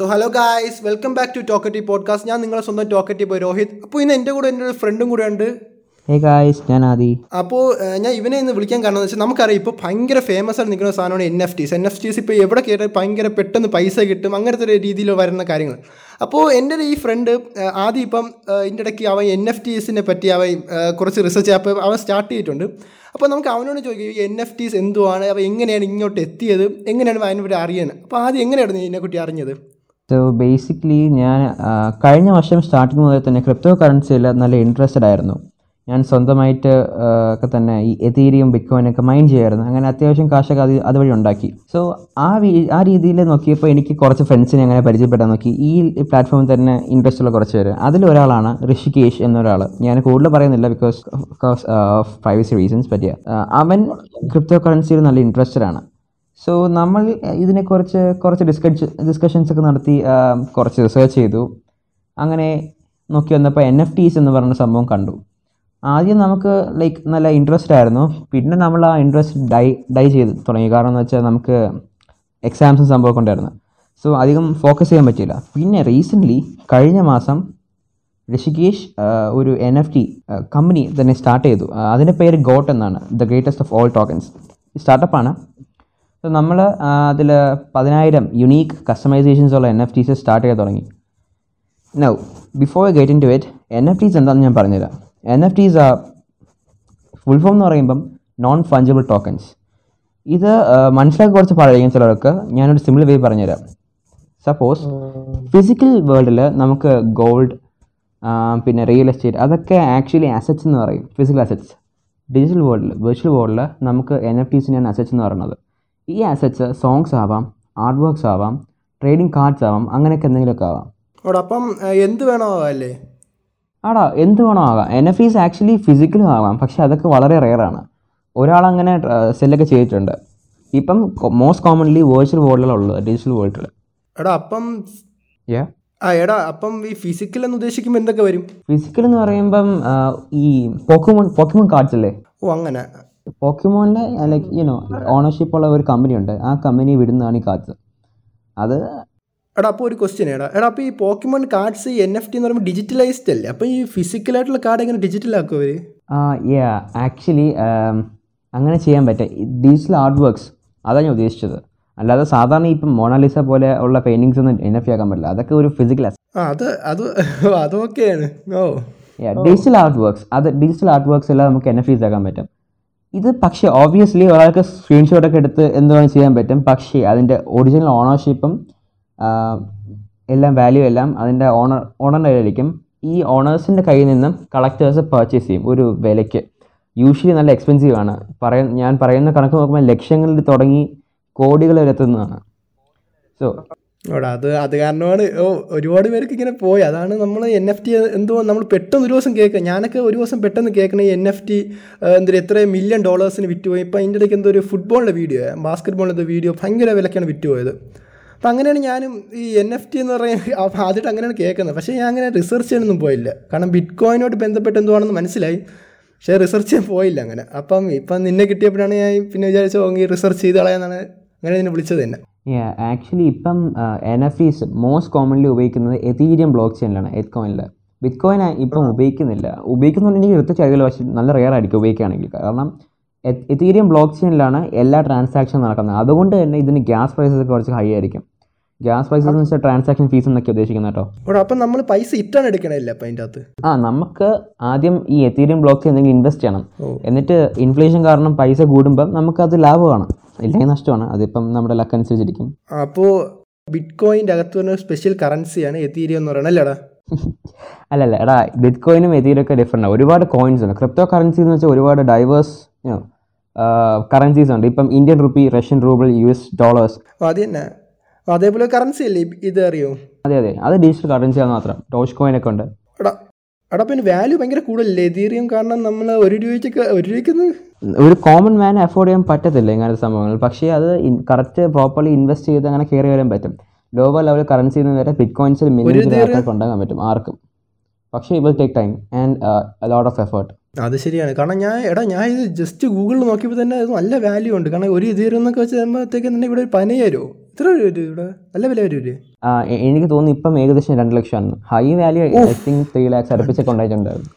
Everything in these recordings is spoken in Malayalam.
So hello guys welcome back to ടോക്കറ്റി podcast ഞാൻ നിങ്ങളെ സ്വന്തം ടോക്കറ്റി പോയി രോഹിത് അപ്പോൾ ഇന്ന് എന്റെ കൂടെ എന്റെ ഒരു ഫ്രണ്ടും കൂടെ ഉണ്ട്. ഗായ്സ് ഞാൻ ആദി. അപ്പോൾ ഞാൻ ഇവനെ ഇന്ന് വിളിക്കാൻ കാരണം വെച്ചാൽ നമുക്കറിയാം ഇപ്പോൾ ഭയങ്കര ഫേമസ് ആയിട്ട് നിൽക്കുന്ന സാധനമാണ് N F Ts N F Ts ഇപ്പോൾ എവിടെ കയറിയാൽ ഭയങ്കര പെട്ടെന്ന് പൈസ കിട്ടും അങ്ങനത്തെ ഒരു രീതിയിൽ വരുന്ന കാര്യങ്ങൾ അപ്പോൾ എന്റെ ഒരു ഈ ഫ്രണ്ട് ആദ്യം ഇപ്പം ഇതിന്റെ ഇടയ്ക്ക് അവൻ എൻ എഫ് ടീസിനെ പറ്റി അവൻ കുറച്ച് റിസർച്ച് ആപ്പ് അവൻ സ്റ്റാർട്ട് ചെയ്തിട്ടുണ്ട്. അപ്പോൾ നമുക്ക് അവനോട് ചോദിക്കും എൻ എഫ് ടീസ് എന്തുവാണ്? അവ എങ്ങനെയാണ് ഇങ്ങോട്ട് എത്തിയത്? എങ്ങനെയാണ് അതിനെപ്പറ്റി അറിയാൻ അപ്പോൾ ആദ്യം എങ്ങനെയാണ് നീ ഇതിനെക്കുറിച്ച് അറിഞ്ഞത്? സോ ബേസിക്കലി ഞാൻ കഴിഞ്ഞ വർഷം സ്റ്റാർട്ടിങ് മുതൽ തന്നെ ക്രിപ്റ്റോ കറൻസിയിൽ നല്ല ഇൻട്രസ്റ്റഡ് ആയിരുന്നു. ഞാൻ സ്വന്തമായിട്ട് ഒക്കെ തന്നെ ഈ എതീരിയും ബിറ്റ്കോയിനൊക്കെ മൈൻഡ് ചെയ്യായിരുന്നു. അങ്ങനെ അത്യാവശ്യം കാശൊക്കെ അത് അതുവഴി ഉണ്ടാക്കി. സോ ആ ആ രീതിയിൽ നോക്കിയപ്പോൾ എനിക്ക് കുറച്ച് ഫ്രണ്ട്സിനെ അങ്ങനെ പരിചയപ്പെടാൻ നോക്കി. ഈ പ്ലാറ്റ്ഫോമിൽ തന്നെ ഇൻട്രസ്റ്റ് ഉള്ള കുറച്ച് പേര്. അതിലൊരാളാണ് ഋഷികേഷ് എന്നൊരാൾ ഞാൻ കൂടുതൽ പറയുന്നില്ല ബിക്കോസ് ഓഫ് പ്രൈവസി റീസൺസ് പറ്റിയ അവൻ ക്രിപ്റ്റോ കറൻസിയിൽ നല്ല ഇൻട്രസ്റ്റഡ് ആണ്. സോ നമ്മൾ ഇതിനെക്കുറിച്ച് കുറച്ച് ഡിസ്കഷ ഡിസ്കഷൻസ് ഒക്കെ നടത്തി കുറച്ച് റിസർച്ച് ചെയ്തു. അങ്ങനെ നോക്കി വന്നപ്പോൾ എൻ എഫ് ടീസ് എന്ന് പറഞ്ഞ സംഭവം കണ്ടു. ആദ്യം നമുക്ക് ലൈക്ക് നല്ല ഇൻട്രസ്റ്റ് ആയിരുന്നു. പിന്നെ നമ്മൾ ആ ഇൻട്രസ്റ്റ് ഡൈ ഡൈ ചെയ്ത് തുടങ്ങി. കാരണം എന്ന് വെച്ചാൽ നമുക്ക് എക്സാംസും സംഭവമൊക്കെ ഉണ്ടായിരുന്നു. സോ അധികം ഫോക്കസ് ചെയ്യാൻ പറ്റിയില്ല. പിന്നെ റീസെന്റ്ലി കഴിഞ്ഞ മാസം ഋഷികേഷ് ഒരു എൻ എഫ് ടി കമ്പനി തന്നെ സ്റ്റാർട്ട് ചെയ്തു. അതിന്റെ പേര് ഗോട്ട് എന്നാണ്. The greatest of all tokens സ്റ്റാർട്ടപ്പാണ് so നമ്മൾ അതിൽ പതിനായിരം യുണീക്ക് കസ്റ്റമൈസേഷൻസ് ഉള്ള എൻ എഫ് ടീസ് സ്റ്റാർട്ട് ചെയ്ത് തുടങ്ങി. Now before get into it N F Ts എന്താണെന്ന് ഞാൻ പറഞ്ഞുതരാം. എൻ എഫ് ടീസ് ആ ഫുൾ ഫോം എന്ന് പറയുമ്പം നോൺ ഫഞ്ചബിൾ ടോക്കൻസ് ഇത് മനസ്സിലാക്കി കുറച്ച് പാടായിരിക്കും ചിലർക്ക് ഞാനൊരു സിമ്പിൾ വേ പറഞ്ഞുതരാം. സപ്പോസ് ഫിസിക്കൽ വേൾഡിൽ നമുക്ക് ഗോൾഡ് പിന്നെ റിയൽ എസ്റ്റേറ്റ് അതൊക്കെ ആക്ച്വലി അസറ്റ്സ് എന്ന് പറയും. ഫിസിക്കൽ അസറ്റ്സ് ഡിജിറ്റൽ വേൾഡിൽ വെർച്വൽ വേൾഡിൽ നമുക്ക് എൻ എഫ് അസറ്റ്സ് എന്ന് പറയുന്നത്. ഈ ആസറ്റ്സ് സോങ്സ് ആവാം ആർട്ട് വർക്ക്സ് ആവാം ട്രേഡിംഗ് കാർഡ്സ് ആവാം അങ്ങനെയൊക്കെ എന്തെങ്കിലുമൊക്കെ ആവാം. അപ്പം എന്ത് വേണോ അല്ലേ? ആടാ എന്ത് വേണോ ആകാം. എൻ എഫ് ഈസ് ആക്ച്വലി ഫിസിക്കലും ആവാം പക്ഷേ അതൊക്കെ വളരെ റെയറാണ് ഒരാളങ്ങനെ സെല്ലൊക്കെ ചെയ്തിട്ടുണ്ട്. ഇപ്പം മോസ്റ്റ് കോമൺലി വേർച്വൽ വേൾഡിലുള്ളത് ഡിജിറ്റൽ വേൾഡിൽ എടാ അപ്പം യാ ആ എടാ അപ്പം ഈ ഫിസിക്കൽ എന്ന് ഉദ്ദേശിക്കുമ്പോൾ എന്തൊക്കെ വരും? ഫിസിക്കൽ എന്ന് പറയുമ്പം ഈ പോക്കുമോൺ പോക്കുമോൺ കാർഡ്സ് അല്ലേ? ഓ അങ്ങനെ. പോക്കിമോണിലെ ലൈക്ക് യുനോ ഓണർഷിപ്പ് ഉള്ള ഒരു കമ്പനി ഉണ്ട്. ആ കമ്പനി വിടുന്നതാണ് ഈ കാർഡ്സ് അത് എടാ അപ്പോൾ ഒരു ക്വസ്റ്റ്യൻ എടാ. എടാ അപ്പോൾ ഈ പോക്കിമോൺ കാർഡ്സ് ഈ എൻ എഫ് ടി എന്ന് പറയുമ്പോൾ ഡിജിറ്റലൈസ്ഡ് അല്ലേ? അപ്പോൾ ഈ ഫിസിക്കലായിട്ടുള്ള കാർഡ് എങ്ങനെ ഡിജിറ്റൽ ആക്കും അവർ യാ ആക്ച്വലി അങ്ങനെ ചെയ്യാൻ പറ്റും. ഡിജിറ്റൽ ആർട്ട് വർക്ക്സ് അതാണ് ഞാൻ ഉദ്ദേശിച്ചത്. അല്ലാതെ സാധാരണ ഇപ്പം മൊണാലിസ പോലെ ഉള്ള പെയിന്റിങ്സ് ഒന്നും എൻ എഫ് ആക്കാൻ പറ്റില്ല. അതൊക്കെ ഒരു ഫിസിക്കൽ അത് അത് അതൊക്കെയാണ് ഓ. ഡിജിറ്റൽ ആർട്ട് വർക്ക്സ് അത് ഡിജിറ്റൽ ആർട്ട് വർക്ക്സ് എല്ലാം നമുക്ക് എൻ എഫ് ആക്കാൻ പറ്റും. ഇത് പക്ഷേ ഓബിയസ്ലി ഒരാൾക്ക് സ്ക്രീൻഷോട്ടൊക്കെ എടുത്ത് എന്ത് ചെയ്യാൻ പറ്റും. പക്ഷേ അതിന്റെ ഒറിജിനൽ ഓണർഷിപ്പും എല്ലാം വാല്യൂ എല്ലാം അതിന്റെ ഓണർ ഓണറിന്റെ കയ്യിലായിരിക്കും. ഈ ഓണേഴ്സിന്റെ കയ്യിൽ നിന്നും കളക്ടേഴ്സ് പർച്ചേസ് ചെയ്യും ഒരു വിലയ്ക്ക്. യൂഷ്വലി നല്ല എക്സ്പെൻസീവ് ആണ്. പറയ ഞാൻ പറയുന്ന കണക്ക് നോക്കുമ്പോൾ ലക്ഷങ്ങളിൽ തുടങ്ങി കോടികൾ വരെ എത്തുന്നതാണ്. സോ എടാ അത് അത് കാരണമാണ്. ഓ ഒരുപാട് പേർക്ക് ഇങ്ങനെ പോയി. അതാണ് നമ്മൾ എൻ എഫ് ടി എന്തോ നമ്മൾ പെട്ടെന്ന് ഒരു ദിവസം കേൾക്കുക ഞാനൊക്കെ ഒരു ദിവസം പെട്ടെന്ന് കേൾക്കണ എൻ എഫ് ടി എന്തൊരു എത്ര മില്യൺ ഡോളേഴ്സിന് വിറ്റുപോയി. ഇപ്പം അതിന്റെ ഇടയ്ക്ക് എന്തോ ഒരു ഫുട്ബോളിന്റെ വീഡിയോ ബാസ്കറ്റ് ബോളിന്റെ വീഡിയോ ഭയങ്കര വിലക്കാണ് വിറ്റുപോയത്. അപ്പം അങ്ങനെയാണ് ഞാനും ഈ എൻ എഫ് ടി എന്ന് പറയുന്നത് ആദ്യമായിട്ട് അങ്ങനെയാണ് കേൾക്കുന്നത്. പക്ഷേ ഞാൻ അങ്ങനെ റിസർച്ച് ചെയ്യാനൊന്നും പോയില്ല. കാരണം ബിറ്റ് കോയിനോട് ബന്ധപ്പെട്ട് എന്തുവാണെന്ന് മനസ്സിലായി. പക്ഷേ റിസർച്ച് ചെയ്യാൻ പോയില്ല അങ്ങനെ. അപ്പം ഇപ്പം നിന്നെ കിട്ടിയപ്പോഴാണ് ഞാൻ പിന്നെ വിചാരിച്ചു ഈ റിസർച്ച് ചെയ്ത് കളയാന്നാണ്. അങ്ങനെ നിന്നെ വിളിച്ചത് തന്നെ. ആക്ച്വലി ഇപ്പം N F Ts most commonly ഉപയോഗിക്കുന്നത് എതീരിയം ബ്ലോക്ക് ചെയിനിലാണ് എത്ത് കോയിനിൽ ബിറ്റ് കോയിൻ ഇപ്പം ഉപയോഗിക്കുന്നില്ല. ഉപയോഗിക്കുന്നുണ്ടെങ്കിൽ എടുത്ത ചെറിയ പക്ഷേ നല്ല റെയർ ആയിരിക്കും ഉപയോഗിക്കുകയാണെങ്കിൽ. കാരണം എത്തീരിയം ബ്ലോക്ക് ചെയിനിലാണ് എല്ലാ ട്രാൻസാക്ഷനും നടക്കുന്നത്. അതുകൊണ്ട് തന്നെ ഇതിന് ഗ്യാസ് പ്രൈസസ് കുറച്ച് ഹൈ ആയിരിക്കും. ഗ്യാസ് പ്രൈസസ് എന്ന് വെച്ചാൽ ട്രാൻസാക്ഷൻ ഫീസ് എന്നൊക്കെ ഉദ്ദേശിക്കുന്നത് കേട്ടോ. അപ്പം നമ്മൾ പൈസ ഇട്ടാണ് എടുക്കണില്ല അപ്പം അതിന്റെ അകത്ത്? ആ നമുക്ക് ആദ്യം ഈ എത്തീരിയം ബ്ലോക്ക് എന്തെങ്കിലും ഇൻവെസ്റ്റ് ചെയ്യണം. എന്നിട്ട് ഇൻഫ്ലേഷൻ കാരണം പൈസ കൂടുമ്പം നമുക്കത് ലാഭമാണ്. ഇല്ലെങ്കിൽ നഷ്ടമാണ്. അതിപ്പം നമ്മുടെ ലക്ക് അനുസരിച്ചിരിക്കും. അപ്പോ ബിറ്റ് കോയിന്റെ അകത്ത് പറഞ്ഞ സ്പെഷ്യൽ കറൻസിയാണ് എത്തീരിയം എന്ന് പറയണത് അല്ലേടാ അല്ല എടാ? ബിറ്റ് കോയിനും എതീരൊക്കെ ഡിഫറെന്റ് ആണ്. ഒരുപാട് കോയിൻസ് ഉണ്ട്. ക്രിപ്റ്റോ കറൻസി എന്ന് വെച്ചാൽ ഒരുപാട് ഡൈവേഴ്സ് കറൻസീസ് ഉണ്ട്. ഇപ്പം Indian rupee Russian rouble U S dollars അത് തന്നെ. അതേപോലെ കറൻസി അല്ലേ ഇത് അറിയോ? അതെ അതെ. അത് ഡിജിറ്റൽ കറൻസി ആണ് മാത്രം. ടോഷ് കോയിൻ ഒക്കെ ഉണ്ട്. എടാ പിന്നെ വാല്യൂ ഭയങ്കര കൂടുതലല്ലേ? എതീരിയം കാരണം നമ്മൾ ഒരു രൂപയ്ക്കൊക്കെ ഒരു രൂപയ്ക്ക് ഒരു കോമൺ മാൻ അഫോർഡ് ചെയ്യാൻ പറ്റത്തില്ല ഇങ്ങനത്തെ സംഭവങ്ങൾ. പക്ഷേ അത് കറക്റ്റ് പ്രോപ്പർലി ഇൻവെസ്റ്റ് ചെയ്ത് അങ്ങനെ കയറി വരാൻ പറ്റും. ലോവർ ലെവൽ കറൻസി നിന്ന് വരെ ബിറ്റ് കോയിൻസിൽ മിനിമം കൊണ്ടാകാൻ ഉണ്ടാകാൻ പറ്റും ആർക്കും. പക്ഷേ it will take time and lot of effort അത് ശരിയാണ്. കാരണം ഞാൻ എടാ ഞാൻ ഇത് ജസ്റ്റ് ഗൂഗിളിൽ നോക്കിയപ്പോൾ തന്നെ അത് നല്ല വാല്യൂ ഉണ്ട്. കാരണം ഒരു ഇതീരം എന്നൊക്കെ വെച്ച് തരുമ്പോഴത്തേക്ക് തന്നെ ഇവിടെ ഒരു പതിനയ്യായിരമോ ഇത്ര വരും ഇവിടെ നല്ല വില വരും എനിക്ക് തോന്നുന്നു ഇപ്പം ഏകദേശം രണ്ട് ലക്ഷമാണ് high value I think three lakhs അടുപ്പിച്ചൊക്കെ ഉണ്ടായിട്ടുണ്ടായിരുന്നു.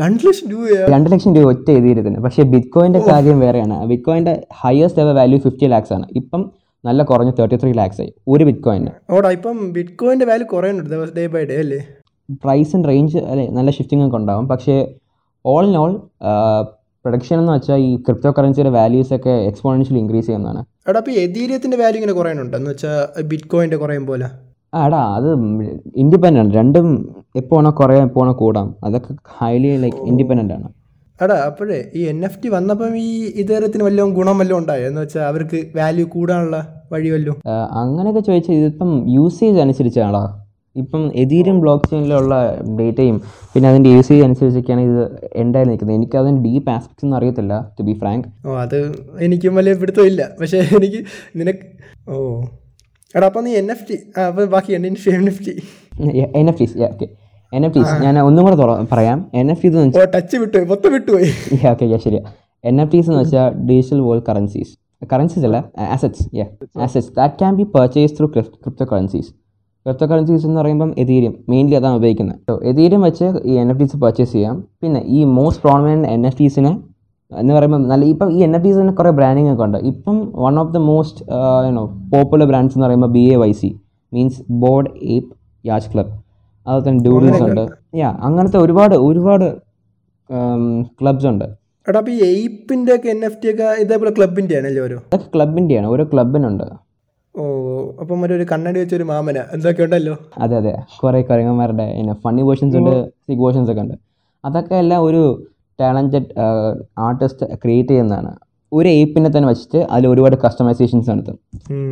രണ്ട് ലക്ഷം രൂപയാ? രണ്ട് ലക്ഷം രൂപ ഒറ്റ എഴുതിയിരുന്നു പക്ഷേ ബിറ്റ് കോയിന്റെ കാര്യം വേറെയാണ്. ബിറ്റ് കോയിന്റെ highest ever value fifty lakhs ആണ്. ഇപ്പം നല്ല കുറഞ്ഞ് തേർട്ടി ത്രീ ലാക്സ് ആയി. ഒരു ബിറ്റ് കോയിന് ഓടാ ഇപ്പം ബിറ്റ് കോയിന്റെ വാല്യൂ കുറയുന്നുണ്ട് ഡേ ബൈ ഡേ അല്ലേ? പ്രൈസ് ആൻഡ് റേഞ്ച് അല്ലെ നല്ല ഷിഫ്റ്റിംഗ് ഒക്കെ ഉണ്ടാകും പക്ഷേ ഓൾ ഇൻ ഓൾ പ്രൊഡക്ഷൻ എന്ന് വെച്ചാൽ ഈ ക്രിപ്റ്റോ കറൻസിയുടെ വാല്യൂസ് ഒക്കെ എക്സ്പോണൻഷ്യലി ഇൻക്രീസ് ചെയ്യുന്നതാണ്. എടാ അപ്പോൾ എതീരിയത്തിന്റെ വാല്യൂ ഇങ്ങനെ കുറയുന്നുണ്ട്? എന്ന് വെച്ചാൽ ബിറ്റ് കോയിന്റെ കുറയും പോലെ. ആടാ അത് ഇൻഡിപെൻഡന്റ് ആണ് രണ്ടും എപ്പോൾ വേണോ കുറയാം എപ്പോൾ വേണോ കൂടാം. അതൊക്കെ ഹൈലി ലൈക്ക് ഇൻഡിപെൻഡന്റ് ആണ്. എടാ അപ്പോഴേ ഈ എൻ എഫ് ടി വന്നപ്പം ഈ ഇതേരത്തിന് വല്ലതും ഗുണം വല്ലതും ഉണ്ടായോ? എന്ന് വെച്ചാൽ അവർക്ക് വാല്യൂ കൂടാനുള്ള വഴി വല്ലതും അങ്ങനെയൊക്കെ ചോദിച്ചാൽ ഇതിപ്പം യൂസേജ് അനുസരിച്ചാണോ ഇപ്പം എതീരിയം ബ്ലോക്ക് ചെയിനിലുള്ള ഡേറ്റയും പിന്നെ അതിന്റെ യൂസേജ് അനുസരിച്ചൊക്കെയാണ് ഇത് എന്തായി നിൽക്കുന്നത്. എനിക്ക് അതിന്റെ ഡീപ്പ് ആസ്പെക്ട്സ് ഒന്നും അറിയത്തില്ല ടു ബി ഫ്രാങ്ക് ഓ അത് എനിക്കും വലിയ പിടുത്തമില്ല പക്ഷേ എനിക്ക് നിനക്ക് ഓ. എടാ അപ്പം നീ എൻ എഫ് ടി ആ അപ്പോൾ ബാക്കി N F T N F T okay N F Ts ഞാൻ ഒന്നും കൂടെ തുറ- പറയാം. എൻ എഫ് ടീസ് എന്ന് ഓ ടച്ച് വിട്ടുപോയി മൊത്തം വിട്ടുപോയി. പോയി ഓക്കെ ശരിയാ. എൻ എഫ് ടീസ് എന്ന് വെച്ചാൽ ഡിജിറ്റൽ വേൾഡ് കറൻസീസ് കറൻസീസ് അല്ല assets ya assets that can be purchase through crypto currencies crypto currencies എന്ന് പറയുമ്പം എതീരിയം മെയിൻലി അതാണ് ഉപയോഗിക്കുന്നത്. സോ എതീരിയം വെച്ച് ഈ എൻ എഫ് ടീസ് പർച്ചേസ് ചെയ്യാം. പിന്നെ ഈ മോസ്റ്റ് പ്രോമിനന്റ് എൻ എഫ് ടീസിന് എന്ന് പറയുമ്പോൾ നല്ല ഇപ്പം ഈ എൻ എഫ് ടീസിന് കുറേ ബ്രാൻഡിങ് ഒക്കെ ഉണ്ട്. ഇപ്പം one of the most you know popular brands എന്ന് പറയുമ്പോൾ B A Y C means bored ape yacht club അതുപോലെ തന്നെ ഡൂഡിൽസ് ഉണ്ട്. യാ അങ്ങനത്തെ ഒരുപാട് ഒരുപാട് ക്ലബ്സ് ഉണ്ട്. എടാ ഈ എയ്പ്പിന്റെ ഒക്കെ എൻ എഫ് ടി ഒക്കെ ഇതേപോലെ ക്ലബിന്റെ ആണല്ലേ ഓരോ? അതൊക്കെ ക്ലബിന്റെയാണ് ഓരോ ക്ലബിനുണ്ട് ഓ അപ്പം മറ്റേ ഒരു കണ്ണടി വെച്ചൊരു മാമന. എന്തൊക്കെ ഉണ്ടല്ലോ? അതെ അതെ. കുറേ കുരങ്ങന്മാരുടെ പിന്നെ ഫണ്ണി വേർഷൻസ് ഉണ്ട് സിഗ് വേർഷൻസ് ഒക്കെ ഉണ്ട്. അതൊക്കെ എല്ലാം ഒരു ടാലന്റഡ് ആർട്ടിസ്റ്റ് ക്രിയേറ്റ് ചെയ്യുന്നതാണ്. ഒരു ഏപ്പിനെ തന്നെ വെച്ചിട്ട് അതിൽ ഒരുപാട് കസ്റ്റമൈസേഷൻസ് നടത്തും.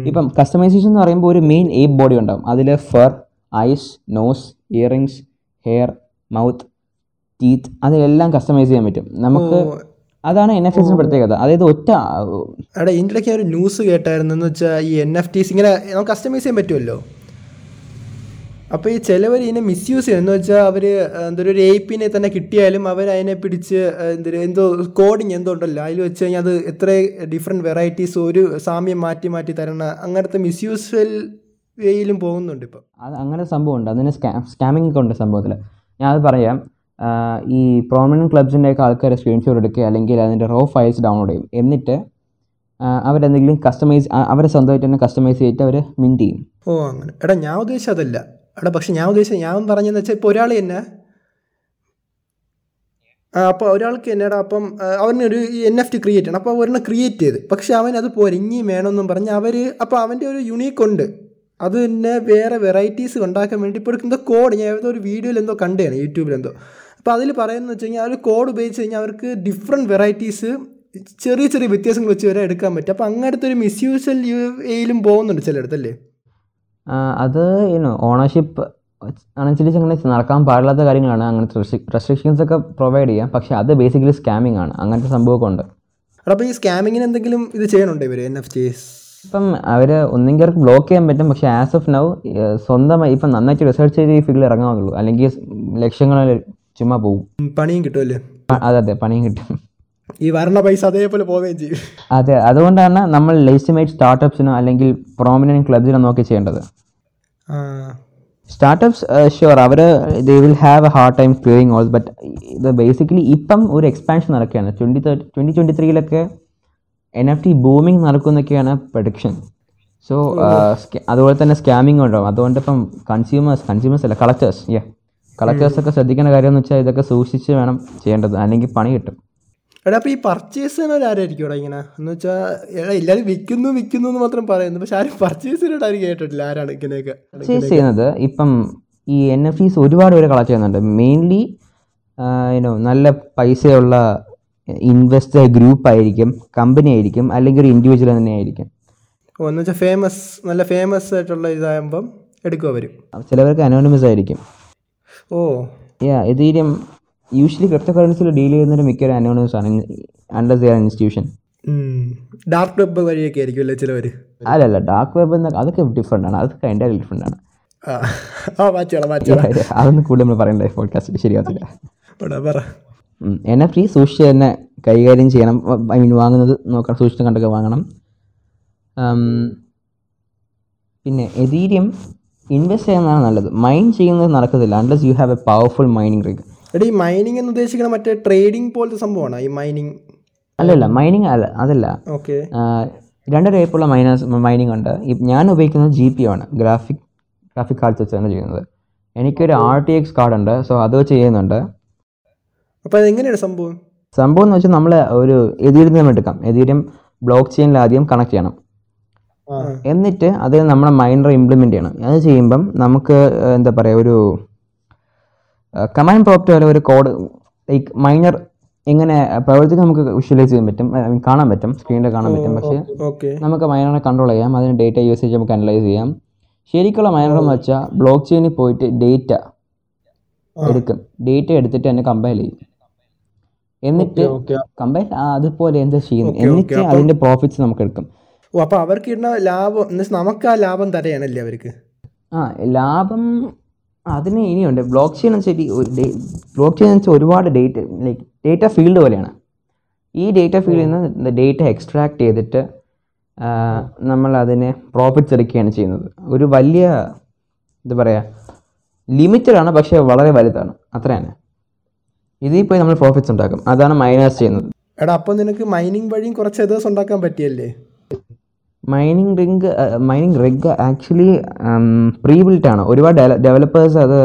ഇപ്പം കസ്റ്റമൈസേഷൻ എന്ന് പറയുമ്പോൾ ഒരു മെയിൻ ഏപ്പ് ബോഡി ഉണ്ടാവും. അതിൽ fur eyes nose earrings hair mouth teeth അതിലെല്ലാം കസ്റ്റമൈസ് ചെയ്യാൻ പറ്റും. നമുക്ക് അതാണ് എൻ എഫ് എസിന് പ്രത്യേകത. അതായത് ഒറ്റ അവിടെ ഇതിന്റെ ഇടയ്ക്ക് ഒരു ന്യൂസ് കേട്ടായിരുന്നു എന്ന് വെച്ചാൽ ഈ എൻ എഫ് ടീസ് ഇങ്ങനെ നമുക്ക് കസ്റ്റമൈസ് ചെയ്യാൻ പറ്റുമല്ലോ? അപ്പോൾ ഈ ചിലവർ ഇതിനെ മിസ്യൂസ് ചെയ്യും എന്ന് വെച്ചാൽ അവർ എന്തൊരു ഒരു എയ്പ്പിനെ തന്നെ കിട്ടിയാലും അവർ അതിനെ പിടിച്ച് എന്തൊരു എന്തോ കോഡിങ് എന്തോ ഉണ്ടല്ലോ. അതിൽ വെച്ച് കഴിഞ്ഞാൽ അത് എത്ര ഡിഫറെന്റ് വെറൈറ്റീസ് ഒരു സാമ്യം മാറ്റി മാറ്റി തരണ അങ്ങനത്തെ യൂസ് വേയിലും പോകുന്നുണ്ട് ഇപ്പം. അത് അങ്ങനെ സംഭവമുണ്ട്. അതിന് സ്കാ സ്കാമിംഗ് ഒക്കെ ഉണ്ട് സംഭവത്തിൽ ഞാൻ അത് പറയാം. ഈ പ്രോമിനന്റ് ക്ലബ്സിന്റെയൊക്കെ ആൾക്കാർ സ്ക്രീൻഷോട്ട് എടുക്കുക അല്ലെങ്കിൽ അതിന്റെ റോ ഫയൽസ് ഡൗൺലോഡ് ചെയ്യും. എന്നിട്ട് അവരെന്തെങ്കിലും കസ്റ്റമൈസ് അവരെ സ്വന്തമായിട്ട് തന്നെ കസ്റ്റമൈസ് ചെയ്തിട്ട് അവർ മിന്റ് ചെയ്യും. ഓ അങ്ങനെ. എടാ ഞാൻ ഉദ്ദേശിച്ചത് അതല്ല. എടാ പക്ഷെ ഞാൻ ഉദ്ദേശിച്ചത് ഞാൻ പറഞ്ഞതെന്ന് വെച്ചാൽ ഇപ്പോൾ ഒരാൾ തന്നെ അപ്പോൾ ഒരാൾക്ക് എന്നടാ അപ്പം അവന് ഒരു എൻ എഫ് ടി ക്രിയേറ്റ് ചെയ്യണം. അപ്പോൾ ഒരെണ്ണം ക്രിയേറ്റ് ചെയ്ത്. പക്ഷെ അവൻ അത് പോരെ വേണമെന്നും പറഞ്ഞ് അവർ അപ്പോൾ അവന്റെ ഒരു യുണീക്ക് ഉണ്ട്. അത് തന്നെ വേറെ വെറൈറ്റീസ് ഉണ്ടാക്കാൻ വേണ്ടി ഇപ്പോൾ എന്തോ കോഡ് ഞാൻ ഏതോ ഒരു വീഡിയോയിൽ എന്തോ കണ്ടതാണ് യൂട്യൂബിൽ എന്തോ. അപ്പോൾ അതിൽ പറയുന്നത് വെച്ച് കഴിഞ്ഞാൽ ആ ഒരു കോഡ് ഉപയോഗിച്ച് കഴിഞ്ഞാൽ അവർക്ക് ഡിഫറെന്റ് വെറൈറ്റീസ് ചെറിയ ചെറിയ വ്യത്യാസങ്ങൾ വെച്ച് വരെ എടുക്കാൻ പറ്റും. അപ്പോൾ അങ്ങനത്തെ ഒരു മിസ്യൂസൽ എയിലും പോകുന്നുണ്ട് ചിലയിടത്തല്ലേ? അത് ഓണർഷിപ്പ് അനുസരിച്ച് അങ്ങനെ നടക്കാൻ പാടില്ലാത്ത കാര്യങ്ങളാണ് അങ്ങനത്തെ റെസ്ട്രിക്ഷൻസ് ഒക്കെ പ്രൊവൈഡ് ചെയ്യാം. പക്ഷെ അത് ബേസിക്കലി സ്കാമിംഗ് ആണ്. അങ്ങനത്തെ സംഭവമൊക്കെ ഉണ്ട്. അപ്പോൾ ഈ സ്കാമിങ്ങിന് എന്തെങ്കിലും ഇത് ചെയ്യണുണ്ടോ ഇവർ എൻ എഫ് ടിസ് ഇപ്പം അവർ ഒന്നെങ്കിൽ അവർക്ക് ബ്ലോക്ക് ചെയ്യാൻ പറ്റും. പക്ഷേ ആസ് ഓഫ് നൗ സ്വന്തമായി ഇപ്പം നന്നായിട്ട് റിസർച്ച് ചെയ്ത് ഈ ഫീൽഡിൽ ഇറങ്ങാവുന്നുള്ളൂ അല്ലെങ്കിൽ ലക്ഷങ്ങളിൽ ചുമ്മാ പോവും. പണിയും കിട്ടുമല്ലേ അതെ അതെ പണിയും കിട്ടും. ഈ വരണ പൈസ അതേപോലെ പോവുകയും ചെയ്യും. അതെ അതുകൊണ്ടാണ് നമ്മൾ ലെജിറ്റിമേറ്റ് സ്റ്റാർട്ടപ്സിനോ അല്ലെങ്കിൽ പ്രോമിനന്റ് ക്ലബ്സിനോ നോക്കി ചെയ്യേണ്ടത്. Startups sure our they will have a hard time clearing all but ഇത് ബേസിക്കലി ഇപ്പം ഒരു എക്സ്പാൻഷൻ നടക്കുകയാണ്. ട്വന്റി തേർട്ടി ട്വന്റി ട്വന്റി ത്രീയിലൊക്കെ എൻ എഫ് ടി ബൂമിങ് നടക്കുന്നൊക്കെയാണ് പ്രൊഡിക്ഷൻ സോ അതുപോലെ തന്നെ സ്കാമിങ് ഉണ്ടാവും. അതുകൊണ്ട് ഇപ്പം കൺസ്യൂമേഴ്സ് കൺസ്യൂമേഴ്സ് അല്ല കളക്ടേഴ്സ് യാ കളക്ടേഴ്സൊക്കെ ശ്രദ്ധിക്കേണ്ട കാര്യം എന്ന് വെച്ചാൽ ഇതൊക്കെ സൂക്ഷിച്ച് വേണം ചെയ്യേണ്ടത്. അല്ലെങ്കിൽ പണി കിട്ടും. എടാ അപ്പോൾ ഈ പർച്ചേസ് ചെയ്യുന്നവരാരായിരിക്കും ഇവിടെ ഇങ്ങനെ? എന്ന് വെച്ചാൽ എല്ലാവരും വിൽക്കുന്നു വിൽക്കുന്നു എന്ന് മാത്രം പറയുന്നു. പക്ഷെ ആരും പർച്ചേസ് ആരും കേട്ടിട്ടില്ല. ആരാണ് ഇങ്ങനെയൊക്കെ? പർച്ചേസ് ചെയ്യുന്നത് ഇപ്പം ഈ എൻ എഫ് ടീസ് ഒരുപാട് പേര് കളക്ട് ചെയ്യുന്നുണ്ട്. മെയിൻലി യുനോ നല്ല പൈസയുള്ള ഇൻവെസ്റ്റർ ഗ്രൂപ്പ് ആയിരിക്കും കമ്പനി ആയിരിക്കും അല്ലെങ്കിൽ ഒരു ഇൻഡിവിജ്വൽ തന്നെ ആയിരിക്കും. ഓ എന്ന് വെച്ചാൽ ഫേമസ് നല്ല ഫേമസ് ആയിട്ടുള്ള ഇതാകുമ്പം എടുക്കും വരും ചിലവർക്ക് അനോണിമസ് ആയിരിക്കും. ഓ. യാ എതീരിയം യൂഷ്വലി ക്രിപ്റ്റോ കറൻസിയിൽ ഡീൽ ചെയ്യുന്നൊരു ഒരു അനോണിമസ് ആണ്. Under their institution dark web വഴിയൊക്കെ ആയിരിക്കും അല്ലേ ചിലവർ അല്ലല്ല ഡാർക്ക് വെബ് എന്ന അതൊക്കെ ഡിഫറെന്റ് ആണ്. അതൊക്കെ എന്റെ ഡിഫറെന്റ് ആണ്. അതൊന്നും കൂടുതൽ നമ്മൾ പറയണ്ടേ പോഡ്കാസ്റ്റ് ശരിയാകത്തില്ല എന്നെ പറ എൻ ഫ്രീ സൂക്ഷിച്ച് തന്നെ കൈകാര്യം ചെയ്യണം. ഐ മീൻ വാങ്ങുന്നത് നോക്കണം. സൂക്ഷിച്ച് കണ്ടൊക്കെ വാങ്ങണം. പിന്നെ എതീരിയം ഇൻവെസ്റ്റ് ചെയ്യുന്നതാണ് നല്ലത്. മൈൻ ചെയ്യുന്നത് നടക്കത്തില്ല unless you have a powerful mining rig എടാ ഈ മൈനിങ് എന്ന് ഉദ്ദേശിക്കുന്ന മറ്റേ ട്രേഡിംഗ് പോലത്തെ സംഭവമാണ്? ഈ മൈനിങ് അല്ലല്ല മൈനിങ് അല്ല അതല്ല. ഓക്കെ രണ്ട് ടൈപ്പുള്ള മൈനസ് മൈനിങ് ഉണ്ട്. ഈ- ഞാൻ ഉപയോഗിക്കുന്നത് ജി പി ആണ്. ഗ്രാഫിക് ഗ്രാഫിക് കാർഡ്സ് വെച്ചാണ് ചെയ്യുന്നത്. എനിക്കൊരു ആർ ടി എക്സ് കാർഡ് ഉണ്ട് സോ അത് വെച്ച് ചെയ്യുന്നുണ്ട്. അപ്പോൾ അതെങ്ങനെയാണ് സംഭവം? സംഭവം എന്ന് വെച്ചാൽ നമ്മൾ ഒരു നിന്ന് എടുക്കാം. എതിരും ബ്ലോക്ക് ചെയിനിൽ ആദ്യം കണക്ട് ചെയ്യണം. എന്നിട്ട് അതിൽ നമ്മുടെ മൈനർ ഇംപ്ലിമെന്റ് ചെയ്യണം. അത് ചെയ്യുമ്പം നമുക്ക് എന്താ പറയുക ഒരു കമാൻഡ് പ്രോപ്റ്റ് പോലെ ഒരു കോഡ് ലൈക്ക് മൈനർ എങ്ങനെ പ്രവർത്തിക്കാൻ നമുക്ക് വിഷ്വലൈസ് ചെയ്യാൻ പറ്റും. ഐ മീൻ കാണാൻ പറ്റും. സ്ക്രീനിൽ കാണാൻ പറ്റും. പക്ഷേ നമുക്ക് മൈനറിനെ കൺട്രോൾ ചെയ്യാം. അതിന് ഡേറ്റ യൂസേജ് നമുക്ക് അനലൈസ് ചെയ്യാം. ശരിക്കുള്ള മൈനർ എന്ന് വെച്ചാൽ ബ്ലോക്ക് ചെയിനിൽ പോയിട്ട് ഡേറ്റ എടുക്കും. ഡേറ്റ എടുത്തിട്ട് തന്നെ കമ്പയർ ചെയ്യും. എന്നിട്ട് കമ്പയർ അതുപോലെ എന്താ ചെയ്യുന്നത്? എന്നിട്ട് അതിന്റെ പ്രോഫിറ്റ്സ് നമുക്ക് എടുക്കും. ഓ അപ്പോൾ അവർക്ക് ഇടുന്ന ലാഭം നമുക്ക് ആ ലാഭം തരയാണല്ലേ അവർക്ക്? ആ ലാഭം അതിന് ഇനിയുണ്ട്. ബ്ലോക്ക് ചെയിൻ വെച്ചാൽ ബ്ലോക്ക് ചെയിൻ വെച്ചാൽ ഒരുപാട് ഡേറ്റ ലൈക്ക് ഡേറ്റ ഫീൽഡ് പോലെയാണ്. ഈ ഡേറ്റ ഫീൽഡിൽ നിന്ന് ഡേറ്റ എക്സ്ട്രാക്ട് ചെയ്തിട്ട് നമ്മൾ അതിനെ പ്രോഫിറ്റ്സ് എടുക്കുകയാണ് ചെയ്യുന്നത്. ഒരു വലിയ എന്താ പറയുക ലിമിറ്റഡ് ആണ് പക്ഷേ വളരെ വലുതാണ്. അത്രയാണ്. ഇതിൽ പോയി നമ്മൾ പ്രോഫിറ്റ്സ് ഉണ്ടാക്കും. അതാണ് മൈനസ് ചെയ്യുന്നത്. എടാ അപ്പോൾ നിനക്ക് മൈനിങ് വഴിയും കുറച്ച് എതേഴ്സ് ഉണ്ടാക്കാൻ പറ്റിയല്ലേ? Mining rink mining rig actually free ആണ്. ഒരുപാട് ഡെവലപ്പേഴ്സ് അത്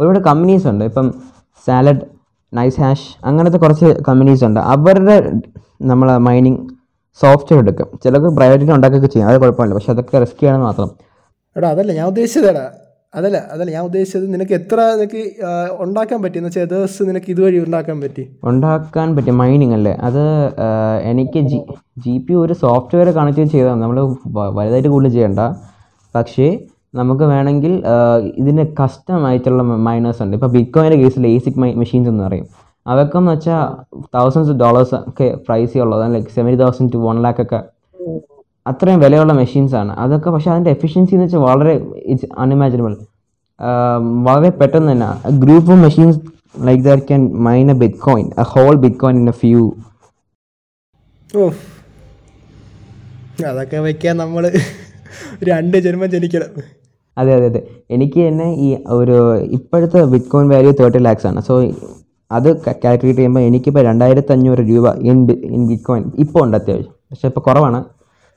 ഒരുപാട് കമ്പനീസ് ഉണ്ട്. ഇപ്പം സാലഡ് നൈസ് ഹാഷ് അങ്ങനത്തെ കുറച്ച് കമ്പനീസ് ഉണ്ട്. അവരുടെ നമ്മൾ മൈനിങ് സോഫ്റ്റ്വെയർ എടുക്കും. ചിലർക്ക് പ്രൈവറ്റിൽ ഉണ്ടാക്കുകയൊക്കെ ചെയ്യും. അത് കുഴപ്പമില്ല. പക്ഷെ അതൊക്കെ റിസ്ക് ചെയ്യണമെന്ന് മാത്രം. എടാ അതല്ല ഞാൻ ഉദ്ദേശിച്ചതെടാ അതല്ല അതല്ല ഞാൻ ഉദ്ദേശിച്ചത് നിനക്ക് എത്ര നിനക്ക് ഉണ്ടാക്കാൻ പറ്റി? എന്ന് വെച്ചാൽ എതേഴ്സ് നിനക്ക് ഇതുവഴി ഉണ്ടാക്കാൻ പറ്റി? ഉണ്ടാക്കാൻ പറ്റി. മൈനിങ് അല്ലേ? അത് എനിക്ക് ജി ജി പി ഒരു സോഫ്റ്റ്വെയർ കണക്ട് ചെയ്താൽ നമ്മൾ വലുതായിട്ട് കൂടുതൽ ചെയ്യണ്ട. പക്ഷേ നമുക്ക് വേണമെങ്കിൽ ഇതിന് കസ്റ്റം ആയിട്ടുള്ള മൈനേഴ്സ് ഉണ്ട്. ഇപ്പോൾ ബിറ്റ്കോയിന്റെ കേസിൽ ഏസിക് മെഷീൻസ് എന്ന് പറയും. അതൊക്കെന്ന് വെച്ചാൽ തൗസൻഡ്സ് ഡോളേഴ്സ് ഒക്കെ പ്രൈസ് ഉള്ളത് like seventy thousand to one lakh ഒക്കെ. അത്രയും വിലയുള്ള മെഷീൻസാണ് ആണ്. അതൊക്കെ പക്ഷേ അതിന്റെ എഫിഷ്യൻസി എന്ന് വെച്ചാൽ വളരെ ഇറ്റ്സ് അൺഇമാജിനബിൾ വളരെ പെട്ടെന്ന് തന്നെ. Group of machines like that can mine a bit coin a whole bit coin in a few ഓ അതൊക്കെ വയ്ക്കാൻ നമ്മൾ രണ്ട് ജന്മം ജനിക്കണം. അതെ അതെ അതെ. എനിക്ക് തന്നെ ഈ ഒരു ഇപ്പോഴത്തെ bit coin value thirty lakhs ആണ്. സോ അത് കാൽക്കുലേറ്റ് ചെയ്യുമ്പോൾ എനിക്കിപ്പോൾ രണ്ടായിരത്തി അഞ്ഞൂറ് രൂപ ഇൻ ഇൻ ബിറ്റ് കോയിൻ ഇപ്പോൾ ഉണ്ട് അത്യാവശ്യം. പക്ഷേ ഇപ്പോൾ കുറവാണ്.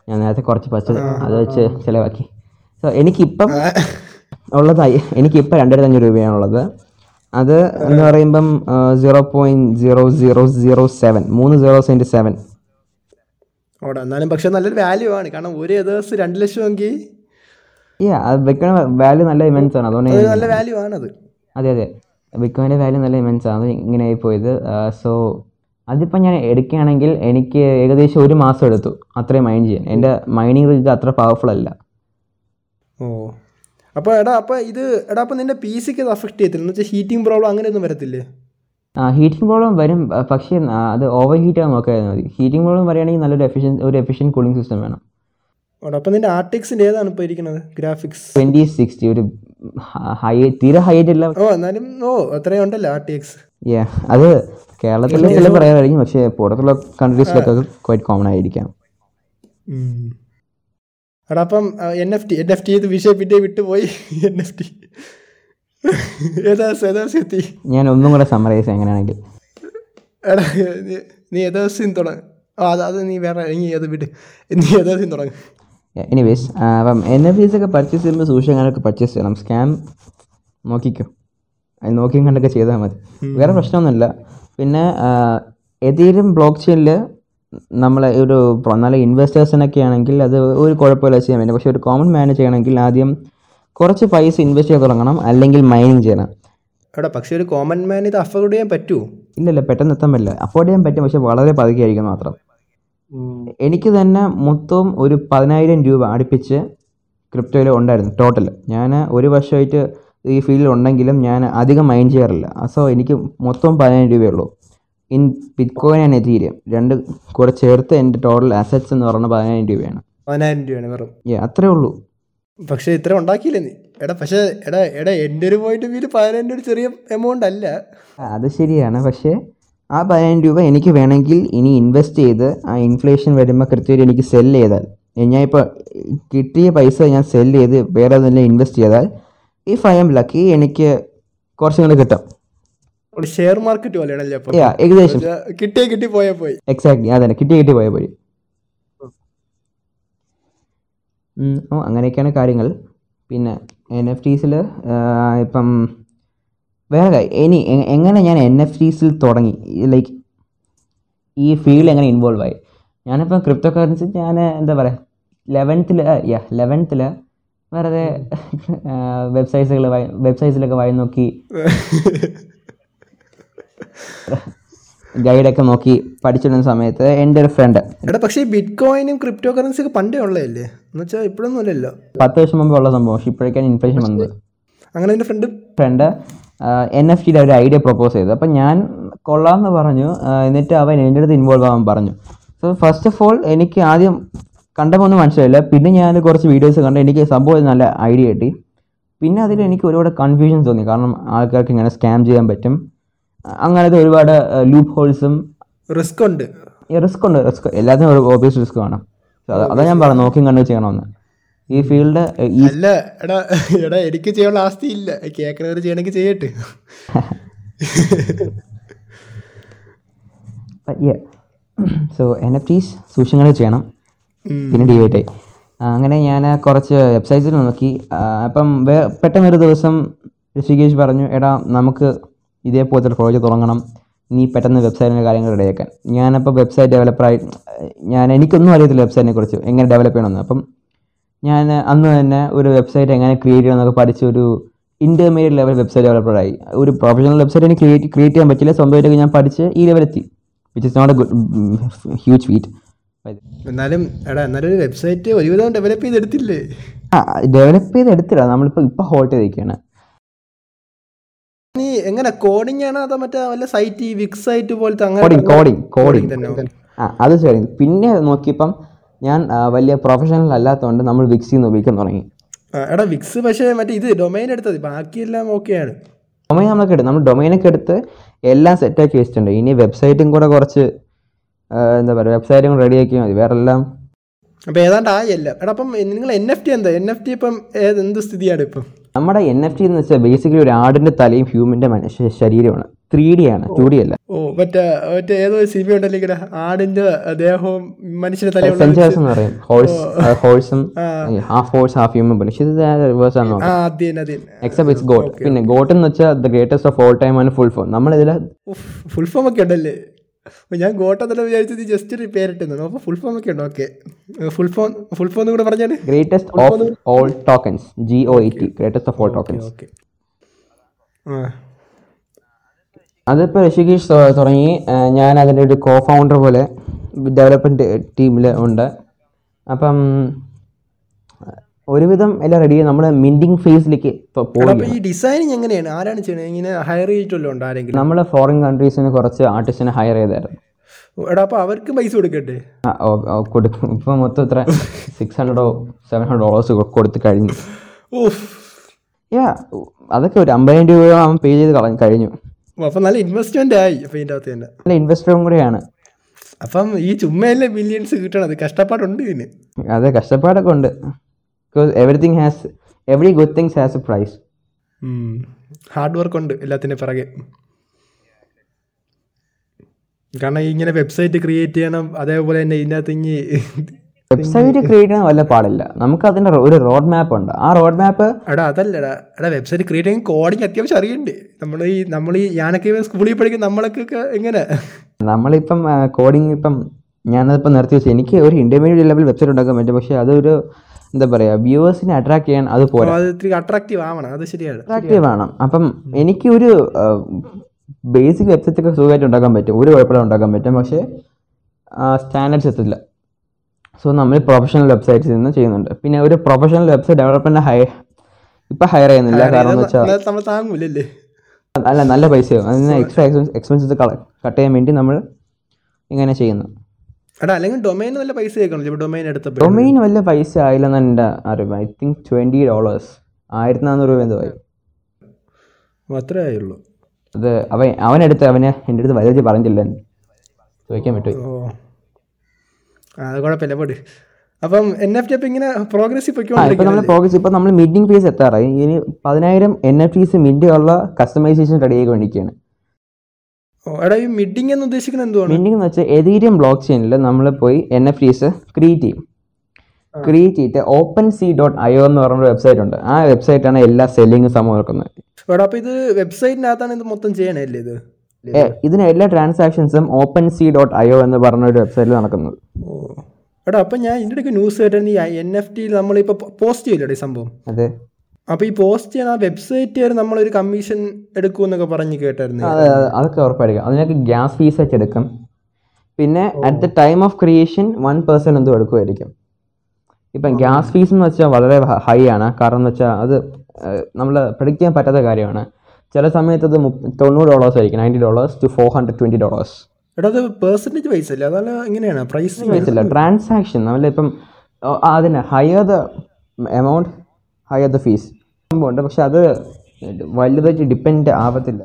ഞാൻ നേരത്തെ കുറച്ച് പച്ച അത് വെച്ച് ചിലവാക്കി. സോ എനിക്കിപ്പം ഉള്ളത് എനിക്കിപ്പം എനിക്കിപ്പോൾ രണ്ടായിരത്തി അഞ്ഞൂറ് രൂപയാണുള്ളത്. അത് എന്ന് പറയുമ്പം zero point zero zero zero seven മൂന്ന് സീറോ സെന്റ് സെവൻ ഓടാ എന്നാലും പക്ഷെ നല്ലൊരു വാല്യൂ ആണ്. കാരണം ഒരു ദിവസം രണ്ട് ലക്ഷം എങ്കിൽ അത് വാല്യൂ നല്ല ഇമെൻസ് ആണ്. അതുകൊണ്ട് നല്ല വാല്യൂ ആണത്. അതെ അതെ. ബിറ്റ്കോയിന്റെ വാല്യൂ നല്ല ഇമെൻസ് ആണ്. ഇങ്ങനെ ഇങ്ങനെ പോയത്. സോ അതിപ്പോൾ ഞാൻ എടുക്കുകയാണെങ്കിൽ എനിക്ക് ഏകദേശം ഒരു മാസം എടുത്തു. അത്രയും മൈൻഡ് ചെയ്യാൻ. എന്റെ മൈനിങ് റിഗ് അത്ര പവർഫുൾ അല്ല. ഓ. അപ്പോൾ എടാ അപ്പോൾ ഇത് എടാ അപ്പോൾ നിന്റെ പി സിക്ക് അത് അഫക്റ്റ് ചെയ്യത്തില്ല. എന്ന് വെച്ചാൽ ഹീറ്റിംഗ് പ്രോബ്ലം അങ്ങനെയൊന്നും വരത്തില്ലേ? ആ ഹീറ്റിംഗ് പ്രോബ്ലം വരും. പക്ഷേ അത് ഓവർ ഹീറ്റ് ആകാൻ നോക്കിയാൽ മതി. ഹീറ്റിംഗ് പ്രോബ്ലം വരികയാണെങ്കിൽ നല്ലൊരു എഫിഷ്യൻ ഒരു എഫിഷ്യൻ കൂളിംഗ് സിസ്റ്റം വേണം. ഓടാ അപ്പോൾ നിന്റെ ആർട്ടിക്സിന്റെ ഏതാണ് ഇപ്പോൾ ഇരിക്കുന്നത് ഗ്രാഫിക്സ് ട്വന്റി സിക്സ്റ്റി ഒരു ഹൈ തീരെ ഹൈറ്റ് ഇല്ല ഓ എന്നാലും ഓ അത്രയും ഉണ്ടല്ലോ ആർ ടി എക്സ് Yeah, അത് കേരളത്തിൽ ചില പറയാമായിരിക്കും പക്ഷേ പുറത്തുള്ള കൺട്രീസിലൊക്കെ ക്വൈറ്റ് കോമൺ ആയിരിക്കാം. എടാ അപ്പം N F T N F T ഇത് വിഷയം പിന്നെ വിട്ടുപോയി. എൻ എഫ് ടി ഏതാ എത്തി ഞാൻ ഒന്നും കൂടെ സമ്മറൈസ് എങ്ങനെയാണെങ്കിൽ എടാ നീ- ഏതാസിൻ തുടങ്ങ ആ അത് നീ വേറെ നീ അത് വിട്. നീ ഏതാസിൻ തുടങ്ങ്. എനിവേസ് അപ്പം എൻ എഫ് ടീസ് ഒക്കെ പർച്ചേസ് ചെയ്യുമ്പോൾ സൂക്ഷിക്കാനൊക്കെ പർച്ചേസ് ചെയ്യണം. സ്കാം നോക്കിക്കോ. അത് നോക്കിയും കണ്ടൊക്കെ ചെയ്താൽ മതി. വേറെ പ്രശ്നമൊന്നുമില്ല. പിന്നെ ഏതെങ്കിലും ബ്ലോക്ക് ചെയിനിൽ നമ്മൾ ഒരു നല്ല ഇൻവെസ്റ്റേഴ്സിനൊക്കെ ആണെങ്കിൽ അത് ഒരു കുഴപ്പമില്ല ചെയ്യാൻ പറ്റും പക്ഷേ ഒരു കോമൺ മാൻ ചെയ്യണമെങ്കിൽ ആദ്യം കുറച്ച് പൈസ ഇൻവെസ്റ്റ് ചെയ്ത് തുടങ്ങണം അല്ലെങ്കിൽ മൈനിങ് ചെയ്യണം. എടാ പക്ഷേ ഒരു കോമൺ മാൻ ഇത് അഫോർഡ് ചെയ്യാൻ പറ്റുമോ ഇല്ലല്ല പെട്ടെന്ന് എത്താൻ പറ്റില്ല. അഫോർഡ് ചെയ്യാൻ പറ്റും പക്ഷേ വളരെ പതുക്കെ ആയിരിക്കും മാത്രം. എനിക്ക് തന്നെ മൊത്തം ഒരു പതിനായിരം രൂപ അടുപ്പിച്ച് ക്രിപ്റ്റോയിൽ ഉണ്ടായിരുന്നു ടോട്ടൽ ഞാൻ ഒരു വർഷമായിട്ട് ഈ ഫീൽഡിൽ ഉണ്ടെങ്കിലും ഞാൻ അധികം മൈൻഡ് ചെയ്യാറില്ല. സോ എനിക്ക് മൊത്തം പതിനായിരം രൂപയേ ഉള്ളൂ in bit coin and Ethereum രണ്ട് കൂടെ ചേർത്ത് എന്റെ ടോട്ടൽ അസറ്റ്സ് എന്ന് പറഞ്ഞാൽ പതിനായിരം രൂപയാണ്. പതിനായിരം രൂപയാണ് വെറും. ഏ അത്രേ ഉള്ളൂ. പക്ഷേ ഇത്ര ഉണ്ടാക്കിയില്ലേ നീ? എടാ പക്ഷേ എടാ എടാ എന്റെ ഒരു പോയിന്റ് വ്യൂ പതിനായിരം രൂപ ചെറിയ എമൗണ്ട് അല്ല. അത് ശരിയാണ്. പക്ഷേ ആ പതിനായിരം രൂപ എനിക്ക് വേണമെങ്കിൽ ഇനി ഇൻവെസ്റ്റ് ചെയ്ത് ആ ഇൻഫ്ലേഷൻ വരുമ്പോൾ കൃത്യമായിട്ട് എനിക്ക് സെൽ ചെയ്താൽ ഞാൻ ഇപ്പോൾ കിട്ടിയ പൈസ ഞാൻ സെൽ ചെയ്ത് വേറെ തന്നെ ഇൻവെസ്റ്റ് ചെയ്താൽ ഇഫ് ഐ എം ലക്കി എനിക്ക് കുറച്ചും കൂടെ കിട്ടും. ഒരു ഷെയർ മാർക്കറ്റ് പോലെയാണല്ലേ ഏകദേശം. കിട്ടിയ കിട്ടി പോയാ പോയി. എക്സാക്ട്ലി അതന്നെ. കിട്ടി കിട്ടി പോയാൽ പോയി. അങ്ങനെയൊക്കെയാണ് കാര്യങ്ങൾ. പിന്നെ എൻ എഫ് ടീസിൽ ഇപ്പം വേറെ ഇനി എങ്ങനെ ഞാൻ എൻ എഫ് ടീസിൽ തുടങ്ങി? ലൈക്ക് ഈ ഫീൽഡ് എങ്ങനെ ഇൻവോൾവ് ആയി? ഞാനിപ്പം ക്രിപ്റ്റോ കറൻസി ഞാൻ എന്താ പറയുക ലെവൻത്തിൽ യാ ലെവൻത്തിൽ വെറുതെ വെബ്സൈറ്റ്സുകൾ വെബ്സൈറ്റ്സിലൊക്കെ വായി നോക്കി. ഗൈഡൊക്കെ നോക്കി പഠിച്ചിരുന്ന സമയത്ത് എന്റെ ഒരു ഫ്രണ്ട് എടാ പക്ഷേ ഈ ബിറ്റ് കോയിനും ക്രിപ്റ്റോ കറൻസി ഒക്കെ പണ്ടേ ഉള്ളതല്ലേ? എന്ന് വെച്ചാൽ ഇപ്പോഴൊന്നും അല്ലല്ലോ. പത്ത് വർഷം മുമ്പ് ഉള്ള സംഭവം. പക്ഷേ ഇപ്പോഴേക്കാണ് ഇൻഫ്ലേഷൻ വന്നത്. അങ്ങനെ എന്റെ ഫ്രണ്ട് ഫ്രണ്ട് എൻ എഫ് ടിയുടെ ഒരു ഐഡിയ പ്രപ്പോസ് ചെയ്തു. അപ്പം ഞാൻ കൊള്ളാമെന്ന് പറഞ്ഞു. എന്നിട്ട് അവൻ എന്റെ അടുത്ത് ഇൻവോൾവ് ആവാൻ പറഞ്ഞു. സോ ഫസ്റ്റ് ഓഫ് ഓൾ എനിക്ക് ആദ്യം കണ്ടപ്പോൾ ഒന്നും മനസ്സിലായില്ല. പിന്നെ ഞാൻ കുറച്ച് വീഡിയോസ് കണ്ട് എനിക്ക് സംഭവം നല്ല ഐഡിയ കിട്ടി. പിന്നെ അതിൽ എനിക്ക് ഒരുപാട് കൺഫ്യൂഷൻ തോന്നി. കാരണം ആൾക്കാർക്ക് ഇങ്ങനെ സ്കാം ചെയ്യാൻ പറ്റും. അങ്ങനത്തെ ഒരുപാട് ലൂപ്പ് ഹോൾസും റിസ്ക് ഉണ്ട്. റിസ്ക് ഉണ്ട്. റിസ്ക് എല്ലാത്തിനും ഒരു ഓബിയസ് റിസ്ക് വേണം. അതാ ഞാൻ പറഞ്ഞു നോക്കി കണ്ടു ചെയ്യണമെന്ന്. ഈ ഫീൽഡ് അല്ല എടാ എടാ എനിക്ക് ചെയ്യാനുള്ള ആസ്തി ഇല്ല. കേൾക്കണവർ ചെയ്യണമെങ്കിൽ ചെയ്യട്ടെ. സോ എൻ എഫ് ടീസ് സൂക്ഷിങ്ങൾ ചെയ്യണം. പിന്നെ ഡിവൈറ്റ് ആയി അങ്ങനെ ഞാൻ കുറച്ച് വെബ്സൈറ്റ്സിൽ നോക്കി. അപ്പം വേ പെട്ടെന്നൊരു ദിവസം ഋഷികേഷ് പറഞ്ഞു എടാ നമുക്ക് ഇതേപോലത്തെ ഒരു പ്രോജക്റ്റ് തുടങ്ങണം. നീ പെട്ടെന്ന് വെബ്സൈറ്റിന്റെ കാര്യങ്ങൾ റെഡിയാക്കാൻ ഞാനപ്പോൾ വെബ്സൈറ്റ് ഡെവലപ്പറായി ഞാൻ എനിക്കൊന്നും അറിയത്തില്ല വെബ്സൈറ്റിനെ കുറിച്ച് എങ്ങനെ ഡെവലപ്പ് ചെയ്യണമെന്ന്. അപ്പം ഞാൻ അന്ന് തന്നെ ഒരു വെബ്സൈറ്റ് എങ്ങനെ ക്രിയേറ്റ് ചെയ്യണമെന്നൊക്കെ പഠിച്ച് ഒരു ഇന്റർമീഡിയറ്റ് ലെവൽ വെബ്സൈറ്റ് ഡെവലപ്പറായി ഒരു പ്രൊഫഷണൽ വെബ്സൈറ്റ് എനിക്ക് ക്രിയേറ്റ് ക്രിയേറ്റ് ചെയ്യാൻ പറ്റില്ല. സ്വന്തമായിട്ടൊക്കെ ഞാൻ പഠിച്ച് ഈ ലെവലെത്തി which is not a good huge feat എന്നാലും എടാ എന്നാലും ഒരു വെബ്സൈറ്റ് ഒരുവിധം ഡെവലപ്പ് ചെയ്തെടുത്തില്ലേ? ആ ഡെവലപ്പ് ചെയ്ത് എടുത്തില്ല നമ്മളിപ്പോൾ ഇപ്പോൾ ഹോൾട്ട് ചെയ്തിരിക്കുകയാണ് നീ എങ്ങനെ കോഡിംഗ് ആണോ അതോ മറ്റേ വല്ല സൈറ്റ് വിക്സ് സൈറ്റ് പോലത്തെ കോഡിങ് കോഡിംഗ് കോഡിംഗ് തന്നെ ആ അത് ശരി. പിന്നെ നോക്കിയപ്പം ഞാൻ വലിയ പ്രൊഫഷണൽ അല്ലാത്തതുകൊണ്ട് നമ്മൾ വിക്സ് നിന്ന് ഉപയോഗിക്കാൻ തുടങ്ങി. എടാ വിക്സ് പക്ഷേ മറ്റേ ഇത് ഡൊമൈൻ എടുത്തത് ബാക്കിയെല്ലാം ഓക്കെയാണ് ഡൊമൈൻ നമ്മളൊക്കെ എടുത്ത് നമ്മൾ ഡൊമൈനൊക്കെ എടുത്ത് എല്ലാം സെറ്റാക്കി വെച്ചിട്ടുണ്ട്. ഇനി വെബ്സൈറ്റും കൂടെ കുറച്ച് എന്താ പറയുക വെബ്സൈറ്റും റെഡിയാക്കിയാൽ മതി. വേറെ എല്ലാം അപ്പോൾ ഏതാണ്ട് ആയല്ല. എടാ അപ്പം നിങ്ങൾ എൻ എഫ് ടി എന്താ? എൻ എഫ് ടി ഇപ്പം ഏത് എന്ത് സ്ഥിതിയാണ് ഇപ്പം? നമ്മുടെ എൻ എഫ് ടി എന്ന് വെച്ചാൽ ബേസിക്കലി ഒരു ആടിന്റെ തലയും ഹ്യൂമന്റെ മനുഷ്യ ശരീരമാണ് ത്രീ ഡി ആണ് ടു ഡി അല്ല. ഓ മറ്റേ മറ്റേ ഏതോ സിബി ഉണ്ടല്ലോ ഇങ്ങനെ ആടിന്റെ ദേഹവും മനുഷ്യന്റെ തലയും സെൻസേഴ്സ് എന്ന് പറയും. ഹോഴ്സ് ഹോഴ്സും ഹാഫ് ഹോഴ്സ് ഹാഫ് ഹ്യൂമൻ പോലെ റിവേഴ്സ് ആണ് എക്സെപ്റ്റ് ഇറ്റ്സ് ഗോട്ട് പിന്നെ ഗോട്ട് എന്ന് വെച്ചാൽ the greatest of all time ആണ് ഫുൾ ഫോം നമ്മളിതിൽ ഫുൾ ഫോം ഒക്കെ ഉണ്ടല്ലേ? ഓ, ഞാൻ ഗോട്ടെന്നല്ല വിചാരിച്ചത് ജസ്റ്റ് ഒരു പേരിട്ടുന്നു അപ്പോൾ ഫുൾ ഫോം ഒക്കെ ഉണ്ട്? Okay full form full form കൂടെ പറഞ്ഞാൽ greatest of all tokens G O E T greatest of all tokens okay അതിപ്പോൾ ഋഷികേഷ് തുടങ്ങി. ഞാൻ അതിന്റെ ഒരു കോ ഫൗണ്ടർ പോലെ ഡെവലപ്മെന്റ് ടീമിൽ ഉണ്ട്. അപ്പം ഒരുവിധം എല്ലാം റെഡി നമ്മൾ മിന്റിങ് ഫേസിലേക്ക് ഈ ഡിസൈനിങ് എങ്ങനെയാണ്? ആരാണ് ചെയ്യുന്നത് ഇങ്ങനെ ഹയർ ചെയ്തിട്ടല്ലോ ഉണ്ടോ ആരെങ്കിലും? നമ്മൾ ഫോറിൻ കൺട്രീസിന് കുറച്ച് ആർട്ടിസ്റ്റിനെ ഹയർ ചെയ്തായിരുന്നു. എടാ അപ്പോൾ അവർക്ക് പൈസ കൊടുക്കട്ടെ? കൊടുക്കും. ഇപ്പൊ മൊത്തം ഇത്ര സിക്സ് ഹൺഡ്രഡോ സെവൻ ഹൺഡ്രഡ് ഡോളേഴ്സ് കൊടുത്ത് കഴിഞ്ഞു. യാ അതൊക്കെ ഒരു അമ്പതിനായിരം രൂപ അവൻ പേ ചെയ്ത് കളഞ്ഞു കഴിഞ്ഞു. അപ്പം നല്ല ഇൻവെസ്റ്റ്മെന്റ് ആയി. അപ്പം ഇതിന്റെ അകത്ത് തന്നെ. നല്ല ഇൻവെസ്റ്ററും കൂടെയാണ്. അപ്പം ഈ ചുമ്മയല്ലേ മില്യൺസ് കിട്ടണത്? കഷ്ടപ്പാടുണ്ട് ഇതിന്. അതെ കഷ്ടപ്പാടൊക്കെ ഉണ്ട്. Because everything has every good things has a price hard work ഉണ്ട് എല്ലാത്തിന്റെ പിറകെ. കാരണം ഇങ്ങനെ വെബ്സൈറ്റ് ക്രിയേറ്റ് ചെയ്യണം അതേപോലെ തന്നെ ഇതിനകത്ത് ഇനി വെബ്സൈറ്റ് ക്രിയേറ്റ് ചെയ്യാൻ വല്ല പാടില്ല. നമുക്ക് അതിന്റെ ഒരു റോഡ് മാപ്പ് ഉണ്ട്. ആ റോഡ് മാപ്പ് എടാ അതല്ലടാ. എടാ വെബ്സൈറ്റ് ക്രിയേറ്റ് ചെയ്യാൻ കോഡിങ് അത്യാവശ്യം അറിയണ്ടേ നമ്മൾ ഈ നമ്മൾ ഈ ഞാനൊക്കെ സ്കൂളിൽ പഠിക്കും നമ്മളൊക്കെ എങ്ങനെ? നമ്മളിപ്പം കോഡിങ് ഇപ്പം ഞാനതിപ്പം നിർത്തി വെച്ചു. എനിക്ക് ഒരു ഇന്റർമീഡിയറ്റ് ലെവൽ വെബ്സൈറ്റ് ഉണ്ടാക്കാൻ പറ്റും. പക്ഷേ അതൊരു എന്താ പറയുക വ്യൂവേഴ്സിനെ അട്രാക്ട് ചെയ്യാൻ അത് പോലെ അട്രാക്റ്റീവ് ആവണം അത് ശരിയാണ്. അട്രാക്റ്റീവ് അപ്പം എനിക്ക് ഒരു ബേസിക് വെബ്സൈറ്റ് ഒക്കെ സുഖമായിട്ട് ഉണ്ടാക്കാൻ പറ്റും. ഒരു കുഴപ്പമില്ല ഉണ്ടാക്കാൻ പറ്റും. പക്ഷേ സ്റ്റാൻഡേർഡ്സ് എത്തില്ല. സോ നമ്മൾ പ്രൊഫഷണൽ വെബ്സൈറ്റ്സ് നിന്ന് ചെയ്യുന്നുണ്ട്. പിന്നെ ഒരു പ്രൊഫഷണൽ വെബ്സൈറ്റ് ഡെവലപ്മെന്റ് ഹൈ ഇപ്പം ഹയർ ചെയ്യുന്നില്ല. കാരണം വെച്ചാൽ അല്ല നല്ല പൈസയോ അതിന് എക്സ്ട്രാ എക്സ്പെൻസസ് കട്ട് ചെയ്യാൻ വേണ്ടി നമ്മൾ ഇങ്ങനെ ചെയ്യുന്നു. എടാ അല്ലെങ്കിൽ ഡൊമൈൻ നല്ല പൈസ ഇപ്പോൾ ഡൊമൈൻ എടുത്തപ്പോൾ ഡൊമൈൻ വല്ല പൈസ ആയില്ലെന്ന് എന്റെ അറിവ്. ഐ തിങ്ക് ട്വന്റി ഡോളേഴ്സ് ആയിരത്തി നാനൂറ് രൂപ എന്തോ ആയി. അത്രേ ആയുള്ളൂ. അത് അവൻ അവനെടുത്ത് അവനെ എന്റെ അടുത്ത് വലുത് പറഞ്ഞില്ല ചോദിക്കാൻ പറ്റുമോ ഓ. അത് കുഴപ്പമില്ല. പോട്ട് അപ്പം എൻ എഫ് ടി ഇങ്ങനെ പ്രോഗ്രസ് ആ ഇപ്പം നമ്മൾ പ്രോഗ്രസ് ഇപ്പം നമ്മൾ മിഡിങ് ഫീസ് എത്താറായി. ഇനി പതിനായിരം എൻ എഫ് ടീസ് മിഡിയുള്ള കസ്റ്റമൈസേഷൻ റെഡി ആയിക്കൊണ്ടിരിക്കുകയാണ്. എടാ ഈ മിഡിങ് എന്ന് ഉദ്ദേശിക്കുന്നത് എന്തുവാണ്? മിഡിങ് എന്ന് വെച്ചാൽ എതീരിയം ബ്ലോക്ക് ചെയിനിൽ നമ്മൾ പോയി എൻ എഫ് ടീസ് ക്രിയേറ്റ് ചെയ്യും. ക്രിയേറ്റ് ചെയ്തിട്ട് ഓപ്പൺ സി ഡോട്ട് ഐ എന്ന് പറഞ്ഞൊരു വെബ്സൈറ്റ് ഉണ്ട്. ആ വെബ്സൈറ്റാണ് എല്ലാ സെല്ലിങ്ങും സംഭവം നടക്കുന്നത്. എടാ അപ്പം ഇത് വെബ്സൈറ്റിനകത്താണ് ഇത് മൊത്തം ചെയ്യണല്ലേ ഇത്? ഇതിന് എല്ലാ ട്രാൻസാക്ഷൻസും open C dot I O എന്ന് പറഞ്ഞ ഒരു വെബ്സൈറ്റിൽ നടക്കുന്നത് എടാ അപ്പം ഞാൻ ഇതിന്റെ ന്യൂസ് കേട്ടാൽ ഈ എൻ എഫ് ടിയിൽ നമ്മളിപ്പോൾ പോസ്റ്റ് ചെയ്യില്ലേ സംഭവം? അതെ. അപ്പോൾ ഈ പോസ്റ്റ് ചെയ്യുന്ന ആ വെബ്സൈറ്റ് നമ്മളൊരു കമ്മീഷൻ എടുക്കുമെന്നൊക്കെ പറഞ്ഞ് കേട്ടായിരുന്നു. അതെ അതൊക്കെ ഉറപ്പായിരിക്കും. അതിനൊക്കെ ഗ്യാസ് ഫീസ് വെച്ച് എടുക്കും. പിന്നെ at the time of creation one person എന്തോ എടുക്കുമായിരിക്കും. ഇപ്പം ഗ്യാസ് ഫീസ് എന്ന് വെച്ചാൽ വളരെ ഹൈ ആണ്. കാരണം എന്ന് വെച്ചാൽ അത് നമ്മൾ പ്രഡിക്റ്റ് ചെയ്യാൻ പറ്റാത്ത കാര്യമാണ്. ചില സമയത്ത് അത് തൊണ്ണൂറ് ഡോളേഴ്സ് ആയിരിക്കും. Ninety dollars to four hundred twenty dollars എടാ അത് വൈസ് അല്ല? അതല്ല എങ്ങനെയാണ് പ്രൈസ് അല്ല. ട്രാൻസാക്ഷൻ നമ്മളിപ്പം അതിന് higher the amount higher the fees ഉണ്ട് പക്ഷെ അത് വലുതായിട്ട് ഡിപ്പെൻഡ് ആവത്തില്ല.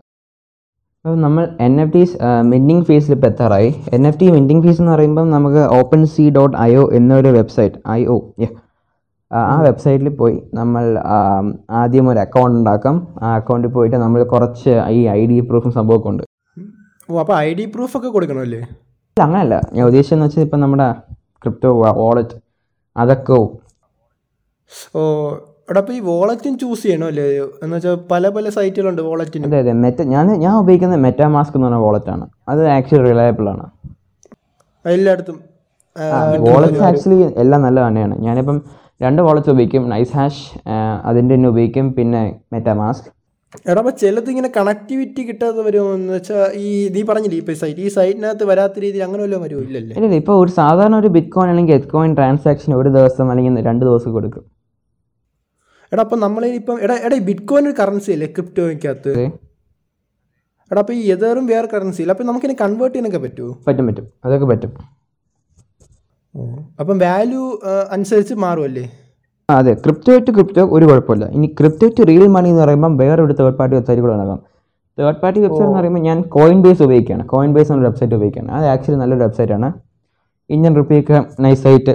അപ്പോൾ നമ്മൾ എൻ എഫ് ടീസ് മിന്റിംഗ് ഫീസിൽ ഇപ്പോൾ എത്താറായി. N F T minting fees എന്ന് പറയുമ്പം നമുക്ക് open C dot I O എന്നൊരു വെബ്സൈറ്റ് ഐ ഒ ആ വെബ്സൈറ്റിൽ പോയി നമ്മൾ ആദ്യം ഒരു അക്കൗണ്ട് ഉണ്ടാക്കാം. ആ അക്കൗണ്ടിൽ പോയിട്ട് നമ്മൾ കുറച്ച് ഈ ഐ ഡി പ്രൂഫും സംഭവമൊക്കെ ഉണ്ട്. ഓ അപ്പോൾ ഐ ഡി പ്രൂഫ് ഒക്കെ കൊടുക്കണമല്ലേ? അല്ല, അങ്ങനല്ല ഞാൻ ഉദ്ദേശിച്ചതെന്ന് വെച്ചാൽ ഇപ്പം നമ്മുടെ ക്രിപ്റ്റോ വാളറ്റ് അതൊക്കെ ഓ എടാ അപ്പോൾ ഈ വോളറ്റും ചൂസ് ചെയ്യണോ അല്ലേ? എന്ന് വെച്ചാൽ പല പല സൈറ്റുകളുണ്ട് വോളറ്റിന്. അതെ അതെ. മെറ്റ ഞാൻ ഞാൻ ഉപയോഗിക്കുന്നത് മെറ്റാ മാസ്ക് എന്ന് പറഞ്ഞ വാളറ്റാണ് അത് ആക്ച്വലി റിലയബിൾ ആണ്. എല്ലായിടത്തും. ആ, ആക്ച്വലി എല്ലാം നല്ല തന്നെയാണ്. ഞാനിപ്പം രണ്ട് വാളറ്റ്സ് ഉപയോഗിക്കും. നൈസ് ഹാഷ് അതിന്റെ തന്നെ ഉപയോഗിക്കും. പിന്നെ മെറ്റാ മാസ്ക് എടാ ചിലത് ഇങ്ങനെ കണക്ടിവിറ്റി കിട്ടാതെ വരുമോ? എന്ന് വെച്ചാൽ ഈ നീ പറഞ്ഞില്ലേ ഇപ്പോൾ സൈറ്റ് ഈ സൈറ്റിനകത്ത് വരാത്ത രീതിയിൽ അങ്ങനെ വല്ലതും വരുമോ? ഇല്ലല്ലേ. ഇല്ല ഇപ്പോൾ ഒരു സാധാരണ ഒരു ബിറ്റ് കോയിൻ അല്ലെങ്കിൽ എത്ത് കോയിൻ ട്രാൻസാക്ഷൻ ഒരു ദിവസം അല്ലെങ്കിൽ രണ്ട് ദിവസം കൊടുക്കും. എടാ അപ്പം നമ്മൾ ഇപ്പം എടാ എടാ ബിറ്റ് കോയിൻ ഒരു കറൻസി അല്ലേ ക്രിപ്റ്റോയ്ക്കകത്ത്. എടാ അപ്പം ഈ എതേറും വേറെ കറൻസി ഇല്ല അപ്പം നമുക്കിനെ കൺവേർട്ട് ചെയ്യാനൊക്കെ പറ്റുമോ പറ്റും പറ്റും. അതൊക്കെ പറ്റും. അപ്പം വാല്യൂ അനുസരിച്ച് മാറുമല്ലേ അതെ. ക്രിപ്റ്റോ ടു ക്രിപ്റ്റോ ഒരു കുഴപ്പമില്ല. ഇനി ക്രിപ്റ്റോ ടു റിയൽ മണി എന്ന് പറയുമ്പോൾ വേറെ ഒരു തേർഡ് പാർട്ടി വെബ്സൈറ്റ് കൂടെ ഉണ്ടാകാം തേർഡ് പാർട്ടി വെബ്സൈറ്റ് എന്ന് പറയുമ്പോൾ ഞാൻ കോയിൻ ബേസ് ഉപയോഗിക്കുകയാണ്. കോയിൻ ബേസ് എന്നൊരു വെബ്സൈറ്റ് ഉപയോഗിക്കുകയാണ്. അത് ആക്ച്വലി നല്ലൊരു വെബ്സൈറ്റാണ് ഇന്ത്യൻ റുപ്പിയൊക്കെ നൈസായിട്ട്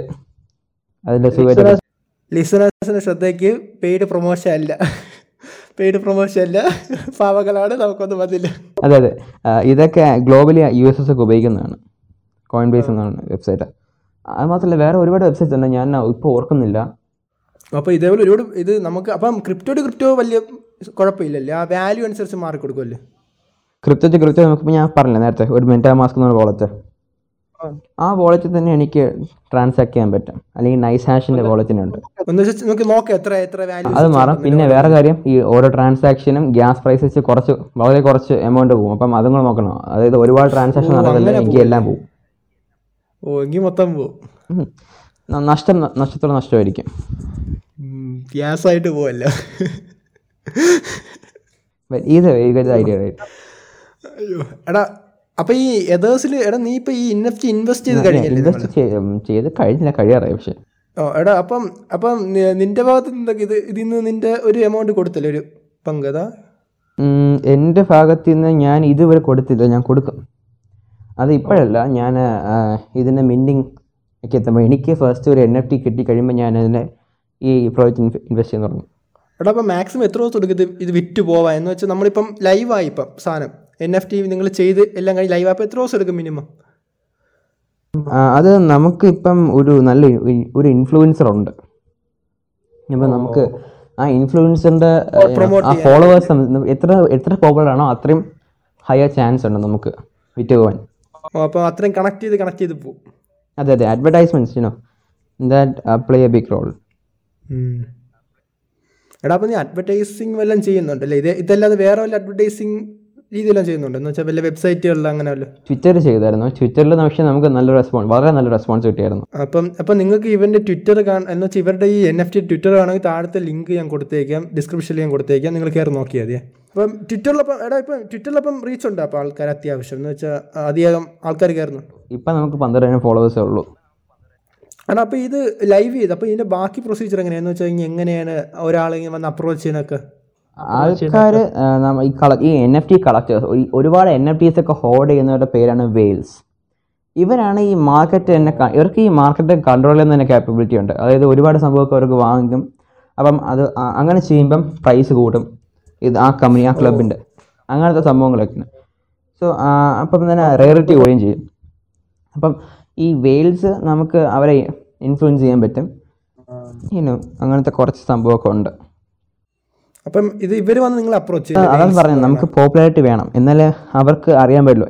അതിന്റെ സുഖമായിട്ട് ലിസണേഴ്സിന് ശ്രദ്ധയ്ക്ക് പെയ്ഡ് പ്രൊമോഷൻ അല്ല. പെയ്ഡ് പ്രൊമോഷൻ അല്ല. പാവകളാണ് നമുക്കൊന്നും വന്നില്ല. അതെ അതെ. ഇതൊക്കെ ഗ്ലോബലി യു എസ് എസ് ഒക്കെ ഉപയോഗിക്കുന്നതാണ്. കോയിൻ ബേസ് എന്നാണ് വെബ്സൈറ്റ് അത് മാത്രമല്ല വേറെ ഒരുപാട് വെബ്സൈറ്റ്സ് ഉണ്ട്. ഞാൻ ഇപ്പോൾ ഓർക്കുന്നില്ല. അപ്പോൾ ഇതേപോലെ ഒരുപാട് ഇത് നമുക്ക് അപ്പം ക്രിപ്റ്റോ ടു ക്രിപ്റ്റോ വലിയ കുഴപ്പമില്ലല്ലേ? ആ വാല്യൂ അനുസരിച്ച് മാറി കൊടുക്കുമല്ലേ ക്രിപ്റ്റോ ടു ക്രിപ്റ്റോ നമുക്കിപ്പോൾ ഞാൻ പറഞ്ഞില്ല നേരത്തെ ഒരു മെന്റാ മാസ്ക് എന്ന് പറഞ്ഞ വാളറ്റ് ആ വാളറ്റിൽ തന്നെ എനിക്ക് ട്രാൻസാക്ട് ചെയ്യാൻ പറ്റും. അല്ലെങ്കിൽ നൈസ് ഹാഷിന്റെ വാളറ്റിനുണ്ട് അത് മാറാം. പിന്നെ വേറെ കാര്യം ഈ ഓരോ ട്രാൻസാക്ഷനും ഗ്യാസ് പ്രൈസ് വെച്ച് കുറച്ച് വളരെ കുറച്ച് എമൗണ്ട് പോകും. അപ്പം അതും കൂടെ നോക്കണം. അതായത് ഒരുപാട് ട്രാൻസാക്ഷൻ നടക്കില്ല എനിക്ക് എല്ലാം പോകും ഓ എങ്കിൽ മൊത്തം പോകും നഷ്ടം നഷ്ടത്തോടെ നഷ്ടമായിരിക്കും. ഗ്യാസ് ആയിട്ട് പോവല്ലോ. right? അയ്യോ എടാ അപ്പൊ ഈ എതേഴ്സിൽ എടാ നീ ഇപ്പൊ ഈ ഇൻവെസ്റ്റ് ഇൻവെസ്റ്റ് ചെയ്ത് കഴിഞ്ഞില്ലേ ഇൻവെസ്റ്റ് ചെയ്ത് കഴിഞ്ഞില്ല കഴിയാറായി പക്ഷേ. ഓ എടാ അപ്പം അപ്പം നിന്റെ ഭാഗത്ത് നിന്ന് ഇത് ഇതിൽ നിന്ന് നിന്റെ ഒരു എമൗണ്ട് കൊടുത്തില്ല ഒരു പങ്ക് അതാ? ഉം, എന്റെ ഭാഗത്ത് നിന്ന് ഞാൻ ഇതുവരെ കൊടുത്തില്ല ഞാൻ കൊടുക്കും. അത് ഇപ്പോഴല്ല ഞാൻ ഇതിന്റെ മിൻഡിങ് ഒക്കെ എത്തുമ്പോൾ എനിക്ക് ഫസ്റ്റ് ഒരു എൻ എഫ് ടി കിട്ടി കഴിയുമ്പോൾ ഞാൻ അതിനെ ഈ പ്രോജക്റ്റ് ഇൻവെസ്റ്റ് ചെയ്യാൻ തുടങ്ങും. എടാ അപ്പം മാക്സിമം എത്ര ദിവസം എടുക്കും ഇത് ഇത് വിറ്റ് പോവാ എന്ന് വെച്ചാൽ നമ്മളിപ്പം ലൈവായി ഇപ്പം സാധനം. എൻ എഫ് ടി നിങ്ങൾ ചെയ്ത് എല്ലാം കഴിഞ്ഞ് ലൈവ് ആപ്പ് എത്ര ദിവസം എടുക്കും മിനിമം അത് നമുക്ക് ഇപ്പം ഒരു നല്ല ഒരു ഇൻഫ്ലുവൻസർ ഉണ്ട്. ഇപ്പം നമുക്ക് ആ ഇൻഫ്ലുവൻസറിന്റെ ആ ഫോളോവേഴ്സ് എത്ര എത്ര പോപ്പുലർ ആണോ അത്രയും ഹയർ ചാൻസ് ഉണ്ട് നമുക്ക് വിറ്റ് പോകാൻ ഓ അപ്പോൾ അത്രയും കണക്ട് ചെയ്ത് കണക്ട് ചെയ്ത് പോകും അതെ അതെ advertisements you know that play a big role എടാ അപ്പം നീ അഡ്വർടൈസിങ് വല്ലതും ചെയ്യുന്നുണ്ടല്ലേ? ഇത് ഇതല്ലാതെ വേറെ വല്ല അഡ്വർടൈസിങ് രീതിയെല്ലാം ചെയ്യുന്നുണ്ട്. എന്ന് വെച്ചാൽ വലിയ വെബ്സൈറ്റുകളിൽ അങ്ങനെ വല്ല ട്വിറ്റർ ചെയ്തായിരുന്നു. ട്വിറ്ററിൽ പക്ഷേ നമുക്ക് നല്ല റെസ്പോൺസ് വളരെ നല്ല റെസ്പോൺസ് കിട്ടിയായിരുന്നു. അപ്പം അപ്പം നിങ്ങൾക്ക് ഇവന്റെ ട്വിറ്റർ കാണാൻ എന്ന് വെച്ചാൽ ഇവരുടെ ഈ എൻ എഫ് ടി ട്വിറ്റർ ആണെങ്കിൽ താഴത്തെ ലിങ്ക് ഞാൻ കൊടുത്തേക്കാം ഡിസ്ക്രിപ്ഷനിൽ ഞാൻ കൊടുത്തേക്കാം നിങ്ങൾ കയറി നോക്കിയാൽ മതി അപ്പം ട്വിറ്ററിലപ്പം എടാ ഇപ്പം ട്വിറ്ററിലപ്പം റീച്ച് ഉണ്ട് അപ്പോൾ ആൾക്കാർ അത്യാവശ്യം. എന്ന് വെച്ചാൽ അധികം ആൾക്കാർ കയറുന്നുണ്ട് ഇപ്പം നമുക്ക് പന്ത്രണ്ടായിരം ഫോളോവേഴ്സേ ഉള്ളൂ. ആണ് അപ്പോൾ ഇത് ലൈവ് ചെയ്ത് അപ്പോൾ ഇതിന്റെ ബാക്കി പ്രൊസീജിയർ എങ്ങനെയാണെന്ന് വെച്ചാൽ ഇനി എങ്ങനെയാണ് ഒരാളെ വന്ന് അപ്രോച്ച് ചെയ്യാനൊക്കെ ആൾക്കാർ ഈ കള ഈ എൻ എഫ് ടി കളക്ടേഴ്സ് ഒരുപാട് എൻ എഫ് ടീസ് ഒക്കെ ഹോൾഡ് ചെയ്യുന്നവരുടെ പേരാണ് വെയിൽസ് ഇവരാണ് ഈ മാർക്കറ്റ് തന്നെ ഇവർക്ക് ഈ മാർക്കറ്റ് കൺട്രോൾ ചെയ്യുന്ന തന്നെ കാപ്പബിലിറ്റി ഉണ്ട്. അതായത് ഒരുപാട് സംഭവമൊക്കെ അവർക്ക് വാങ്ങിക്കും. അപ്പം അത് അങ്ങനെ ചെയ്യുമ്പം പ്രൈസ് കൂടും. ഇത് ആ കമ്പനി ആ ക്ലബിന്റെ അങ്ങനത്തെ സംഭവങ്ങളൊക്കെ സോ അപ്പം തന്നെ റേറിറ്റി കൂടുകയും ചെയ്യും. അപ്പം ഈ വെയിൽസ് നമുക്ക് അവരെ ഇൻഫ്ലുവൻസ് ചെയ്യാൻ പറ്റും. ഇനോ അങ്ങനത്തെ കുറച്ച് സംഭവമൊക്കെ ഉണ്ട്. അപ്പം ഇത് ഇവർ വന്ന് നിങ്ങൾ അപ്രോച്ച് അതാണ് പറഞ്ഞത്. നമുക്ക് പോപ്പുലാരിറ്റി വേണം. എന്നാലേ അവർക്ക് അറിയാൻ പറ്റുള്ളൂ.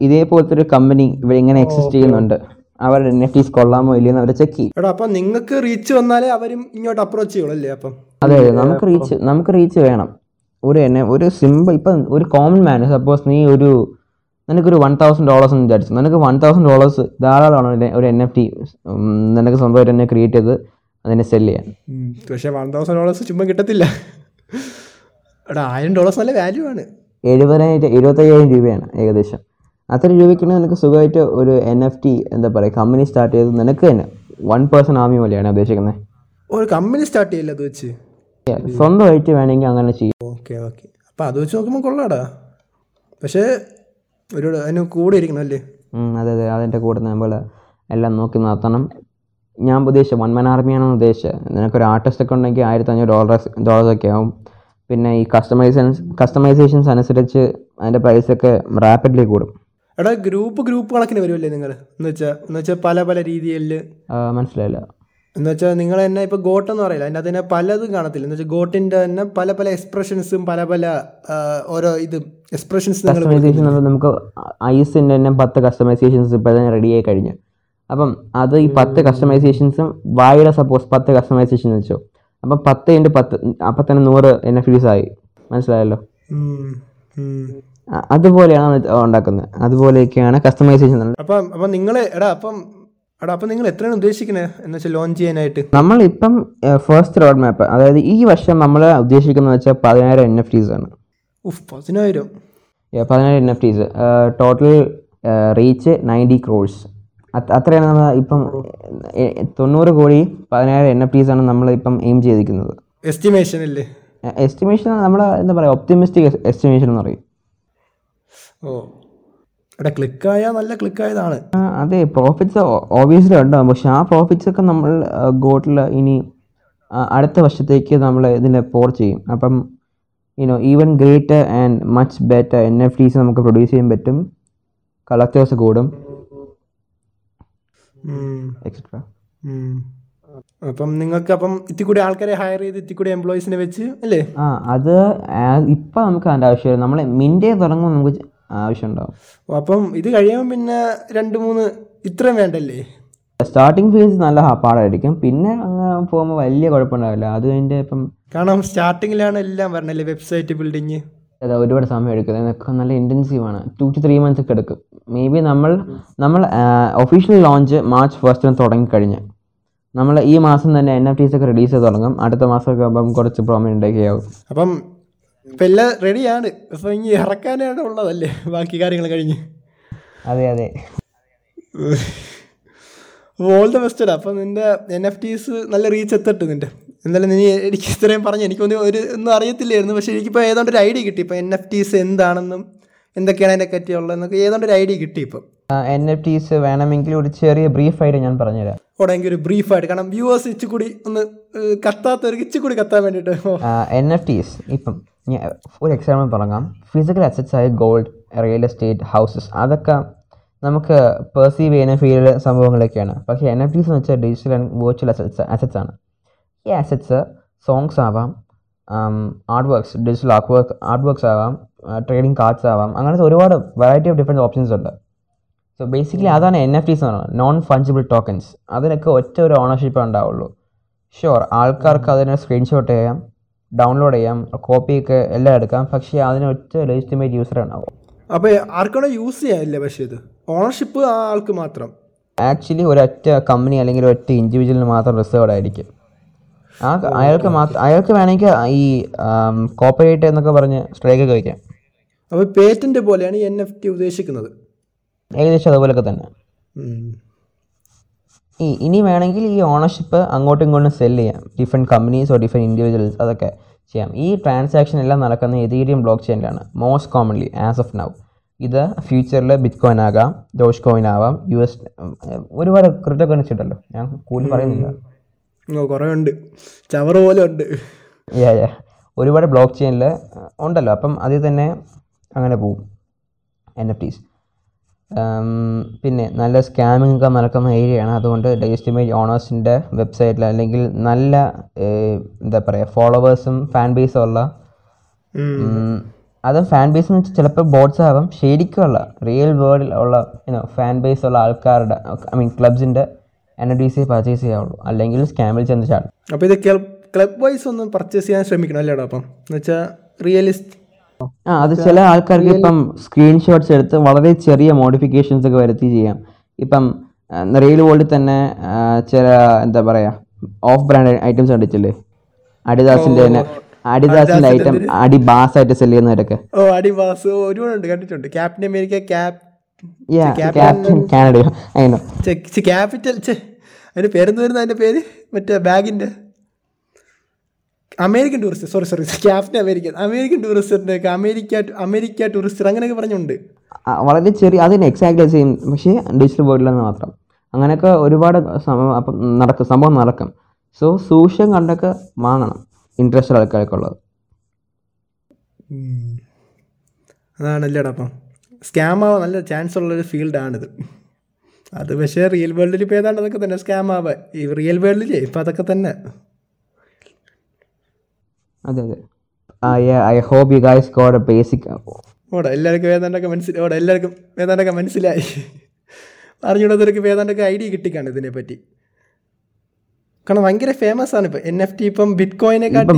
ഇതേപോലത്തെ ഒരു കമ്പനി ഇവിടെ ഇങ്ങനെ എക്സിസ്റ്റ് ചെയ്യുന്നുണ്ട്. അവരുടെ എൻ എഫ് ടീസ് കൊള്ളാമോ ഇല്ലയെന്ന് അവരെ ചെക്ക് ചെയ്യും. എടാ അപ്പം നിങ്ങൾക്ക് റീച്ച് വന്നാലേ അവരും ഇങ്ങോട്ട് അപ്രോച്ച് ചെയ്യുള്ളൂ അല്ലേ അപ്പം? അതെ അതെ. നമുക്ക് റീച്ച് നമുക്ക് റീച്ച് വേണം. ഒരു എന്നെ ഒരു സിമ്പിൾ ഇപ്പം ഒരു കോമൺ മാൻ സപ്പോസ് നീ ഒരു നിനക്കൊരു വൺ തൗസൻഡ് ഡോളേഴ്സ് എന്ന് വിചാരിച്ചു. നിനക്ക് വൺ തൗസൻഡ് ഡോളേഴ്സ് ധാരാളമാണ് ഒരു- ഒരു എൻ എഫ് ടി നിനക്ക് സ്വന്തമായിട്ട് തന്നെ ക്രിയേറ്റ് ചെയ്ത് അതിനെ സെൽ ചെയ്യാൻ. പക്ഷേ വൺ തൗസൻഡ് ഡോളേഴ്സ് ചുമ്മാ കിട്ടത്തില്ല. എടാ ആയിരം ഡോളേഴ്സ് നല്ല വാല്യൂ ആണ്. എഴുപതിനായിട്ട് ഇരുപത്തയ്യായിരം രൂപയാണ് ഏകദേശം. അത്ര രൂപയ്ക്കാണ് നിനക്ക് സുഖമായിട്ട് ഒരു എൻ എഫ് ടി എന്താ പറയുക കമ്പനി സ്റ്റാർട്ട് ചെയ്ത് നിനക്ക് തന്നെ വൺ പേഴ്സൺ ആർമി പോലെയാണ് ഉദ്ദേശിക്കുന്നത്. ഒരു കമ്പനി സ്റ്റാർട്ട് ചെയ്യില്ല അത് വെച്ച്? സ്വന്തമായിട്ട് വേണമെങ്കിൽ അങ്ങനെ ചെയ്യും. Okay okay. അപ്പം അത് വെച്ച് നോക്കുമ്പോൾ കൊള്ളാടാ. പക്ഷേ ഒരു അതിന് കൂടെ ഇരിക്കണം അല്ലേ? അതെ അതെ. അതിന്റെ കൂടെ നമ്മൾ എല്ലാം നോക്കി നടത്തണം. ഞാൻ ഉദ്ദേശിച്ച വൺ മൻ ആർമിയാണെന്ന് ഉദ്ദേശിച്ചത് നിനക്കൊരു ആർട്ടിസ്റ്റ് ഒക്കെ ഉണ്ടെങ്കിൽ ആയിരത്തി അഞ്ഞൂറ് ഡോളേഴ്സ് ഡോളേഴ്സൊക്കെ ആവും. പിന്നെ ഈ കസ്റ്റമൈസേഷൻസ് കസ്റ്റമൈസേഷൻസ് അനുസരിച്ച് അതിന്റെ പ്രൈസൊക്കെ റാപ്പിഡ്ലി കൂടും. എടാ ഗ്രൂപ്പ് ഗ്രൂപ്പ് കണക്കിന് വരുമല്ലേ നിങ്ങൾ എന്ന് വെച്ചാൽ എന്ന് വെച്ചാൽ പല പല രീതിയിൽ മനസ്സിലായില്ല. എന്ന് വെച്ചാൽ നിങ്ങൾ തന്നെ ഇപ്പോൾ ഗോട്ട് എന്ന് പറയില്ല അതിന്റെ അതിനെ പലതും കാണത്തില്ല. എന്ന് വെച്ചാൽ ഗോട്ടിന്റെ തന്നെ പല പല എക്സ്പ്രഷൻസും പല പല ഓരോ ഇതും. എക്സ്പ്രഷൻസ് കസ്റ്റമൈസേഷൻ നമുക്ക് ഐസിന്റെ തന്നെ പത്ത് കസ്റ്റമൈസേഷൻസ് ഇപ്പോൾ തന്നെ റെഡി ആയി കഴിഞ്ഞു. അപ്പം അത് ഈ പത്ത് കസ്റ്റമൈസേഷൻസും വായുടെ സപ്പോസ് പത്ത് കസ്റ്റമൈസേഷൻ വെച്ചോ. അപ്പം പത്ത് ഇന്റു പത്ത് അപ്പം തന്നെ നൂറ് എൻ എഫ് ആയി. മനസ്സിലായല്ലോ? അതുപോലെയാണ് ഉണ്ടാക്കുന്നത്. അതുപോലെയൊക്കെയാണ് കസ്റ്റമൈസേഷൻ അപ്പം അപ്പം നിങ്ങൾ എടാ അപ്പം എടാ അപ്പം നിങ്ങൾ എത്രയാണ് ഉദ്ദേശിക്കുന്നത് എന്ന് വെച്ചാൽ ലോഞ്ച് ചെയ്യാനായിട്ട്. നമ്മൾ ഇപ്പം ഫസ്റ്റ് റോഡ് മാപ്പ് അതായത് ഈ വർഷം നമ്മൾ ഉദ്ദേശിക്കുന്നത് വെച്ചാൽ പതിനായിരം എൻ എഫ് ടീസ് ആണ്. ഉഫ് പതിനായിരം. പതിനായിരം N F Ts total reach ninety crores അത്രയാണ് നമ്മൾ ഇപ്പം തൊണ്ണൂറ് കോടി പതിനായിരം എൻ എഫ് ടീസ് ആണ് നമ്മൾ ഇപ്പം എയിം ചെയ്തിരിക്കുന്നത്. എസ്റ്റിമേഷൻ അല്ലേ എസ്റ്റിമേഷൻ നമ്മൾ എന്താ പറയുക ഒപ്റ്റിമിസ്റ്റിക് എസ്റ്റിമേഷൻ എന്ന് പറയും. ഓ എടാ ക്ലിക്കായാൽ നല്ല ക്ലിക്കായതാണ് ആയതാണ്. അതെ പ്രോഫിറ്റ്സ് ഓബിയസ്ലി ഉണ്ടാകും പക്ഷെ ആ പ്രോഫിറ്റ്സ് ഒക്കെ നമ്മൾ ഗോട്ടിൽ ഇനി അടുത്ത വർഷത്തേക്ക് നമ്മൾ ഇതിൽ പോർ ചെയ്യും. അപ്പം you know even greater and much better N F Ts നമുക്ക് പ്രൊഡ്യൂസ് ചെയ്യാൻ പറ്റും. കളക്ടേഴ്സ് കൂടും. എക്സെട്ര അപ്പം നിങ്ങൾക്ക് അപ്പം ഇത്തിക്കൂടി ആൾക്കാരെ ഹയർ ചെയ്ത് ഇത്തിക്കൂടി എംപ്ലോയീസിനെ വെച്ച് അല്ലേ? ആ അത് ഇപ്പം നമുക്ക് അതിന്റെ ആവശ്യമില്ല. നമ്മൾ മിൻഡേ തുടങ്ങുമ്പോൾ നമുക്ക് ആവശ്യം ആവശ്യമുണ്ടാവും അപ്പം ഇത് കഴിയുമ്പോൾ പിന്നെ രണ്ട് മൂന്ന് ഇത്രയും വേണ്ടല്ലേ? സ്റ്റാർട്ടിങ് ഫേസ് നല്ല പാടായിരിക്കും. പിന്നെ അങ്ങ് പോകുമ്പോൾ വലിയ കുഴപ്പമുണ്ടാവില്ല. അത് കഴിഞ്ഞിട്ട് ഇപ്പം കാരണം സ്റ്റാർട്ടിങ്ങിലാണ് എല്ലാം പറഞ്ഞല്ലേ വെബ്സൈറ്റ് ബിൽഡിങ് അത് ഒരുപാട് സമയം എടുക്കും. ഇതൊക്കെ നല്ല ഇന്റൻസീവ് ആണ്. ടു ടു ത്രീ മന്ത്സ് ഒക്കെ എടുക്കും മേ ബി നമ്മൾ നമ്മൾ ഒഫീഷ്യൽ ലോഞ്ച് മാർച്ച് ഫസ്റ്റിന് തുടങ്ങിക്കഴിഞ്ഞ്. നമ്മൾ ഈ മാസം തന്നെ എൻ എഫ് ടീസ് ഒക്കെ റിലീസ് ചെയ്ത് തുടങ്ങും. അടുത്ത മാസമൊക്കെ ആകുമ്പം കുറച്ച് പ്രോമിനന്റ് ഒക്കെ ആവും അപ്പം ഇപ്പം എല്ലാം റെഡിയാണ് അപ്പം ഇനി ഇറക്കാനാണ് ഉള്ളതല്ലേ? ബാക്കി കാര്യങ്ങൾ കഴിഞ്ഞ്. അതെ അതെ. ഓൾ ദ ബെസ്റ്റ് അപ്പം നിന്റെ എൻ എഫ് ടീസ് നല്ല റീച്ച് എത്തട്ട് നിന്റെ എന്തായാലും നീ എനിക്ക് ഇത്രയും പറഞ്ഞു. എനിക്കൊന്നും ഒരു ഒന്നും അറിയത്തില്ലായിരുന്നു. പക്ഷേ എനിക്കിപ്പോൾ ഏതാണ്ട് ഒരു ഐഡിയ കിട്ടി. ഇപ്പോൾ എൻ എഫ് ടീസ് എന്താണെന്നും എന്തൊക്കെയാണ് അതിനെ പറ്റിയുള്ളതെന്നൊക്കെ ഏതാണ്ട് ഒരു ഐഡിയ കിട്ടി ഇപ്പം. എൻ എഫ് ടീസ് വേണമെങ്കിൽ ഒരു ചെറിയ ബ്രീഫായിട്ട് ഞാൻ പറഞ്ഞുതരാം. ഓടെ എനിക്ക് ഒരു ബ്രീഫായിട്ട് കാരണം വ്യൂവേഴ്സ് ഇച്ചിരി കൂടി ഒന്ന് കത്താത്ത കത്താത്തവർക്ക് ഇച്ചിരി കൂടി കത്താൻ വേണ്ടിയിട്ട്. എൻ എഫ് ടീസ് ഇപ്പം ഒരു എക്സാമ്പിൾ തുടങ്ങാം. ഫിസിക്കൽ അസറ്റ്സ് ആയ ഗോൾഡ് റിയൽ എസ്റ്റേറ്റ് ഹൗസസ് അതൊക്കെ നമുക്ക് പെർസീവ് ചെയ്യുന്ന ഫീൽഡ് സംഭവങ്ങളൊക്കെയാണ്. പക്ഷേ എൻ എഫ് ടീസ് എന്ന് വെച്ചാൽ digital and virtual assets assets ആണ്. ഈ അസറ്റ്സ് സോങ്സ് ആവാം art works digital art work art works ആവാം ട്രേഡിംഗ് കാർഡ്സ് ആവാം അങ്ങനത്തെ ഒരുപാട് വെറൈറ്റി ഓഫ് ഡിഫറെന്റ് ഓപ്ഷൻസ് ഉണ്ട്. സോ ബേസിക്കലി അതാണ് എൻ എഫ് ടീസ് എന്ന് പറയുന്നത്. നോൺ ഫഞ്ചിബിൾ ടോക്കൻസ് അതിനൊക്കെ ഒറ്റ ഒരു ഓണർഷിപ്പ് ഉണ്ടാവുള്ളൂ. ഷുവർ ആൾക്കാർക്ക് അതിനെ സ്ക്രീൻഷോട്ട് ചെയ്യാം ഡൗൺലോഡ് ചെയ്യാം കോപ്പിയൊക്കെ എല്ലാം എടുക്കാം പക്ഷേ അതിന് ഒറ്റ ലെജിറ്റിമേറ്റ് യൂസർ ഉണ്ടാവും. അപ്പോൾ ആർക്കാണോ യൂസ് ചെയ്യാനില്ല പക്ഷേ ഇത്? ഓണർഷിപ്പ് ആ ആൾക്ക് മാത്രം. ആക്ച്വലി ഒരൊറ്റ കമ്പനി അല്ലെങ്കിൽ ഒറ്റ ഇൻഡിവിജ്വലിന് മാത്രം റിസർവ്ഡ് ആയിരിക്കും. ആ അയാൾക്ക് മാത്രം അയാൾക്ക് വേണമെങ്കിൽ ഈ കോപ്പറേറ്റ് എന്നൊക്കെ പറഞ്ഞ് സ്ട്രൈക്ക് ഒക്കെ വയ്ക്കാം. അപ്പോൾ പേറ്റന്റ് പോലെയാണ് എൻ എഫ് ടി ഉദ്ദേശിക്കുന്നത്. ഏകദേശം അതുപോലൊക്കെ തന്നെ. ഈ ഇനി വേണമെങ്കിൽ ഈ ഓണർഷിപ്പ് അങ്ങോട്ടും ഇങ്ങോട്ടും സെൽ ചെയ്യാം. ഡിഫറെന്റ് ഓർ ഡിഫറെന്റ് ഇൻഡിവിജ്വൽസ് അതൊക്കെ ചെയ്യാം. ഈ ട്രാൻസാക്ഷൻ എല്ലാം നടക്കുന്ന Ethereum block ചെയിനിലാണ് most commonly as of now ഇത് ഫ്യൂച്ചറിൽ ബിറ്റ് കോയിൻ ആകാം ഡോഷ് കോയിൻ ആവാം യു എസ് ഒരുപാട് ക്രിപ്റ്റോ കറൻസി ഉണ്ടല്ലോ. ഞാൻ കൂടുതൽ പറയുന്നില്ല. കുറേ ഉണ്ട്. ചവറ് പോലെ ഉണ്ട്. ഒരുപാട് ബ്ലോക്ക് ചെയിനിൽ ഉണ്ടല്ലോ. അപ്പം അതിൽ തന്നെ അങ്ങനെ പോവും. എൻ എഫ് ടീസ് പിന്നെ നല്ല സ്കാമിംഗ് ഒക്കെ നടക്കുന്ന ഏരിയയാണ് അതുകൊണ്ട് എസ്റ്റിമേറ്റ് ഓണേഴ്സിന്റെ വെബ്സൈറ്റിൽ അല്ലെങ്കിൽ നല്ല എന്താ പറയുക ഫോളോവേഴ്സും ഫാൻ ബേസും ഉള്ള അത് ഫാൻ ബേസ് എന്ന് വെച്ചാൽ ചിലപ്പോൾ ബോട്ട്സ് ആവാം. ശരിക്കുള്ള റിയൽ വേൾഡിൽ ഉള്ള ഫാൻ ബേസ് ഉള്ള ആൾക്കാരുടെ ഐ മീൻ ക്ലബ്സിന്റെ എൻ ഡി സി പർച്ചേസ് ചെയ്യാവുള്ളൂ. അല്ലെങ്കിൽ സ്കാമിൽ ചെന്ന് ചാടും. അപ്പോൾ ഇത് ക്ലബ് വൈസ് ഒന്ന് പർച്ചേസ് ചെയ്യാൻ ശ്രമിക്കണം അല്ലേടാ അപ്പം? എന്ന് വെച്ചാൽ റിയലിസ്റ്റ് ആ അത് ചില ആൾക്കാർക്ക് ഇപ്പം സ്ക്രീൻഷോട്ട്സ് എടുത്ത് വളരെ ചെറിയ മോഡിഫിക്കേഷൻസ് ഒക്കെ വരുത്തി ചെയ്യാം. ഇപ്പം റിയൽ വേൾഡിൽ തന്നെ ചില എന്താ പറയുക ഓഫ് ബ്രാൻഡ് ഐറ്റംസ് കണ്ടിട്ടില്ലേ അഡിദാസിന്റെ തന്നെ അഡിദാസിന്റെ ഐറ്റം അടി ബാസ് ആയിട്ട് സെൽ ചെയ്യുന്നവരൊക്കെ. ഓ അടി ബാസ് ഒരുപാടുണ്ട് കണ്ടിട്ടുണ്ട്. ക്യാപ്റ്റൻ അമേരിക്ക ക്യാപ് ക്യാപിറ്റൽ അതിന്റെ പേരെന്ന് വരുന്ന അതിന്റെ പേര്? മറ്റേ ബാഗിന്റെ. American tourist sorry sorry captain American American ടൂറിസ്റ്റിന്റെ ഒക്കെ അമേരിക്ക അമേരിക്ക ടൂറിസ്റ്റർ അങ്ങനെയൊക്കെ പറഞ്ഞുണ്ട്. വളരെ ചെറിയ അതിന് എക്സാക്ട്ലി സെയിം പക്ഷേ ഡിജിറ്റൽ വേൾഡിലെന്ന് മാത്രം. അങ്ങനെയൊക്കെ ഒരുപാട് സംഭവം അപ്പം നടക്കും സംഭവം നടക്കും. സോ സൂക്ഷ്യം കണ്ടൊക്കെ വാങ്ങണം. ഇൻട്രസ്റ്റ് ആൾക്കാർക്കുള്ളത് അതാണല്ലേടാ അപ്പം. സ്കാം ആവാൻ നല്ല ചാൻസ് ഉള്ളൊരു ഫീൽഡാണിത് അത് പക്ഷേ റിയൽ വേൾഡിൽ ഇപ്പോൾ ഏതാണ്ട് അതൊക്കെ തന്നെ സ്കാം ആവാൻ ഈ റിയൽ വേൾഡിലേ ഇപ്പം അതൊക്കെ തന്നെ. അതെ അതെ. I hope you guys got a basic ഓടാ എല്ലാവർക്കും വേദാണ്ടൊക്കെ മനസ്സിലായി ഓടാ എല്ലാവർക്കും വേദാണ്ടൊക്കെ മനസ്സിലായി. അറിഞ്ഞുകൂടാത്തവർക്ക് വേദാണ്ടൊക്കെ ഐഡിയ കിട്ടിക്കാണ് ഇതിനെപ്പറ്റി. കാരണം ഭയങ്കര ഫേമസ് ആണ് ഇപ്പം എൻ എഫ് ടി ഇപ്പം ബിറ്റ് കോയിനെ കാട്ടി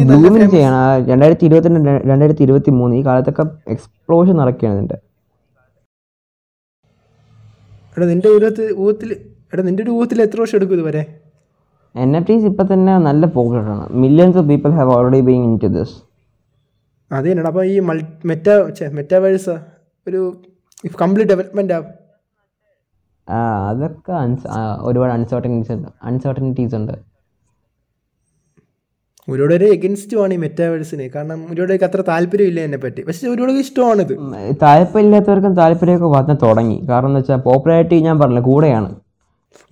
രണ്ടായിരത്തി ഇരുപത്തിരണ്ട് രണ്ടായിരത്തി ഇരുപത്തി മൂന്ന് ഈ കാലത്തൊക്കെ എക്സ്പ്ലോഷൻ നടക്കുകയാണ് എടാ നിന്റെ ഊഹത്തിൽ ഊഹത്തിൽ എടാ നിന്റെ ഒരു ഊഹത്തിൽ എത്ര വർഷം എടുക്കും ഇതുവരെ? എൻ എഫ് ടീസ് ഇപ്പം തന്നെ നല്ല പോപ്പുലറാണ് millions of people have already being in to this അത് തന്നെയാണ് അപ്പോൾ ഈ മൾ മെറ്റ മെറ്റാവേഴ്സ് ഒരു കംപ്ലീറ്റ് ഡെവലപ്മെന്റ് ആവും. അതൊക്കെ അൺസ് ഒരുപാട് അൺസർട്ടനിറ്റീസ് ഉണ്ട് അൺസർട്ടനിറ്റീസ് ഉണ്ട്. ഒരുപാട് എഗൻസ്റ്റും ആണ് ഈ മെറ്റാവേഴ്സിന് കാരണം ഒരുപാട് അത്ര താല്പര്യമില്ല എന്നെ പറ്റി. പക്ഷെ ഒരുപാട് ഇഷ്ടമാണിത്. താല്പര്യം താല്പര്യമില്ലാത്തവർക്കും താല്പര്യമൊക്കെ വന്ന് തുടങ്ങി. കാരണം എന്ന് വെച്ചാൽ പോപ്പുലാരിറ്റി ഞാൻ പറഞ്ഞില്ല കൂടെയാണ്.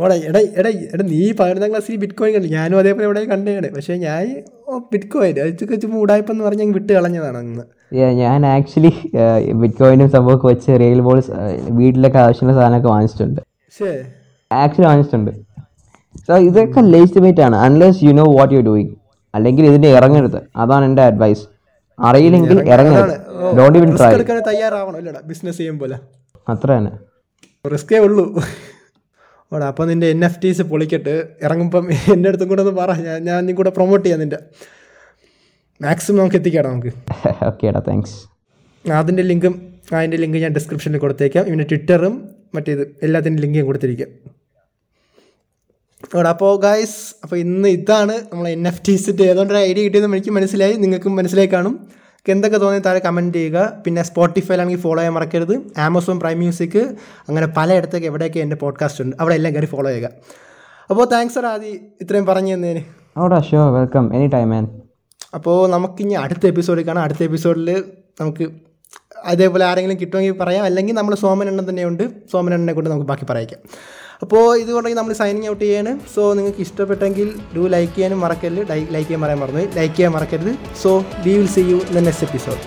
ഓടാ എടാ എടാ എടാ നീ പതിനൊന്നാം ക്ലാസ്സിൽ ബിറ്റ് കോയിൻ കണ്ടു. ഞാനും അതേപോലെ ഇവിടെ കണ്ടതാണ് പക്ഷേ ഞാൻ ബിറ്റ് കോയിൻ അത് ചുമ്മാ ഉടായ്പെന്ന് പറഞ്ഞ് ഞാൻ വിട്ട് കളഞ്ഞതാണ് അന്ന്. ഞാൻ ആക്ച്വലി ബിറ്റ് കോയിനും സംഭവമൊക്കെ വെച്ച് റിയൽ ബോൾസ് വീട്ടിലൊക്കെ ആവശ്യമുള്ള സാധനമൊക്കെ വാങ്ങിച്ചിട്ടുണ്ട്. ആക്ച്വലി വാങ്ങിച്ചിട്ടുണ്ട്. സോ ഇതൊക്കെ ലേസ്റ്റിമേറ്റ് ആണ്. Unless you know what you doing അല്ലെങ്കിൽ ഇതിന് ഇറങ്ങരുത്. അതാണ് എന്റെ അഡ്വൈസ് അറിയില്ലെങ്കിൽ ഇറങ്ങരുത്. ഡോണ്ട് ഇവൻ ട്രൈ തയ്യാറാവണം ബിസിനസ് അത്ര തന്നെ റിസ്കേ ഉള്ളൂ. ഓടാ അപ്പം നിന്റെ എൻ എഫ് ടീസ് പൊളിക്കട്ട് ഇറങ്ങുമ്പം എന്റെ അടുത്തും കൂടെ ഒന്ന് പറ. ഞാൻ ഞാൻ നീ കൂടെ പ്രൊമോട്ട് ചെയ്യാം നിന്റെ മാക്സിമം നമുക്ക് എത്തിക്കാടാ നമുക്ക്. ഓക്കെ ഏട്ടാ താങ്ക്സ് അതിന്റെ ലിങ്കും അതിന്റെ ലിങ്ക് ഞാൻ ഡിസ്ക്രിപ്ഷനിൽ കൊടുത്തേക്കാം. ഇവന്റെ ട്വിറ്ററും മറ്റേത് എല്ലാത്തിന്റെ ലിങ്കും കൊടുത്തിരിക്കാം. അവിടെ അപ്പോൾ ഗായ്സ് അപ്പോൾ ഇന്ന് ഇതാണ് നമ്മൾ എൻ എഫ് ടീസിന്റെ ഏതുകൊണ്ടൊരു ഐഡിയ കിട്ടിയതെന്ന് എനിക്ക് മനസ്സിലായി. നിങ്ങൾക്കും മനസ്സിലായി കാണും. എന്തൊക്കെ തോന്നി താഴെ കമന്റ് ചെയ്യുക. പിന്നെ സ്പോട്ടിഫൈലാണെങ്കിൽ ഫോളോ ചെയ്യാൻ മറക്കരുത്. ആമസോൺ പ്രൈം മ്യൂസിക് അങ്ങനെ പലയിടത്തേക്ക് എവിടെയൊക്കെ എന്റെ പോഡ്കാസ്റ്റ് ഉണ്ട് അവിടെ എല്ലാം കയറി ഫോളോ ചെയ്യുക. അപ്പോൾ താങ്ക്സ് സർ ആദ്യം ഇത്രയും പറഞ്ഞു തന്നതിന്. അവിടെ show welcome any time man അപ്പോൾ നമുക്കിനി അടുത്ത എപ്പിസോഡിൽ കാണാം. അടുത്ത എപ്പിസോഡിൽ നമുക്ക് അതേപോലെ ആരെങ്കിലും കിട്ടുമെങ്കിൽ പറയാം. അല്ലെങ്കിൽ നമ്മൾ സോമനെണ്ണം തന്നെയുണ്ട്. സോമനെണ്ണനെ കൊണ്ട് നമുക്ക് ബാക്കി പറയിക്കാം അപ്പോൾ ഇതുകൊണ്ടെങ്കിൽ നമ്മൾ സൈനിങ് ഔട്ട് ചെയ്യാണ്. സോ നിങ്ങൾക്ക് ഇഷ്ടപ്പെട്ടെങ്കിൽ ഡു ലൈക്ക് ചെയ്യാനും മറക്കരുത്. ലൈക്ക് ചെയ്യാൻ പറയാൻ മറന്നു ലൈക്ക് ചെയ്യാൻ മറക്കരുത്. So we will see you in the next episode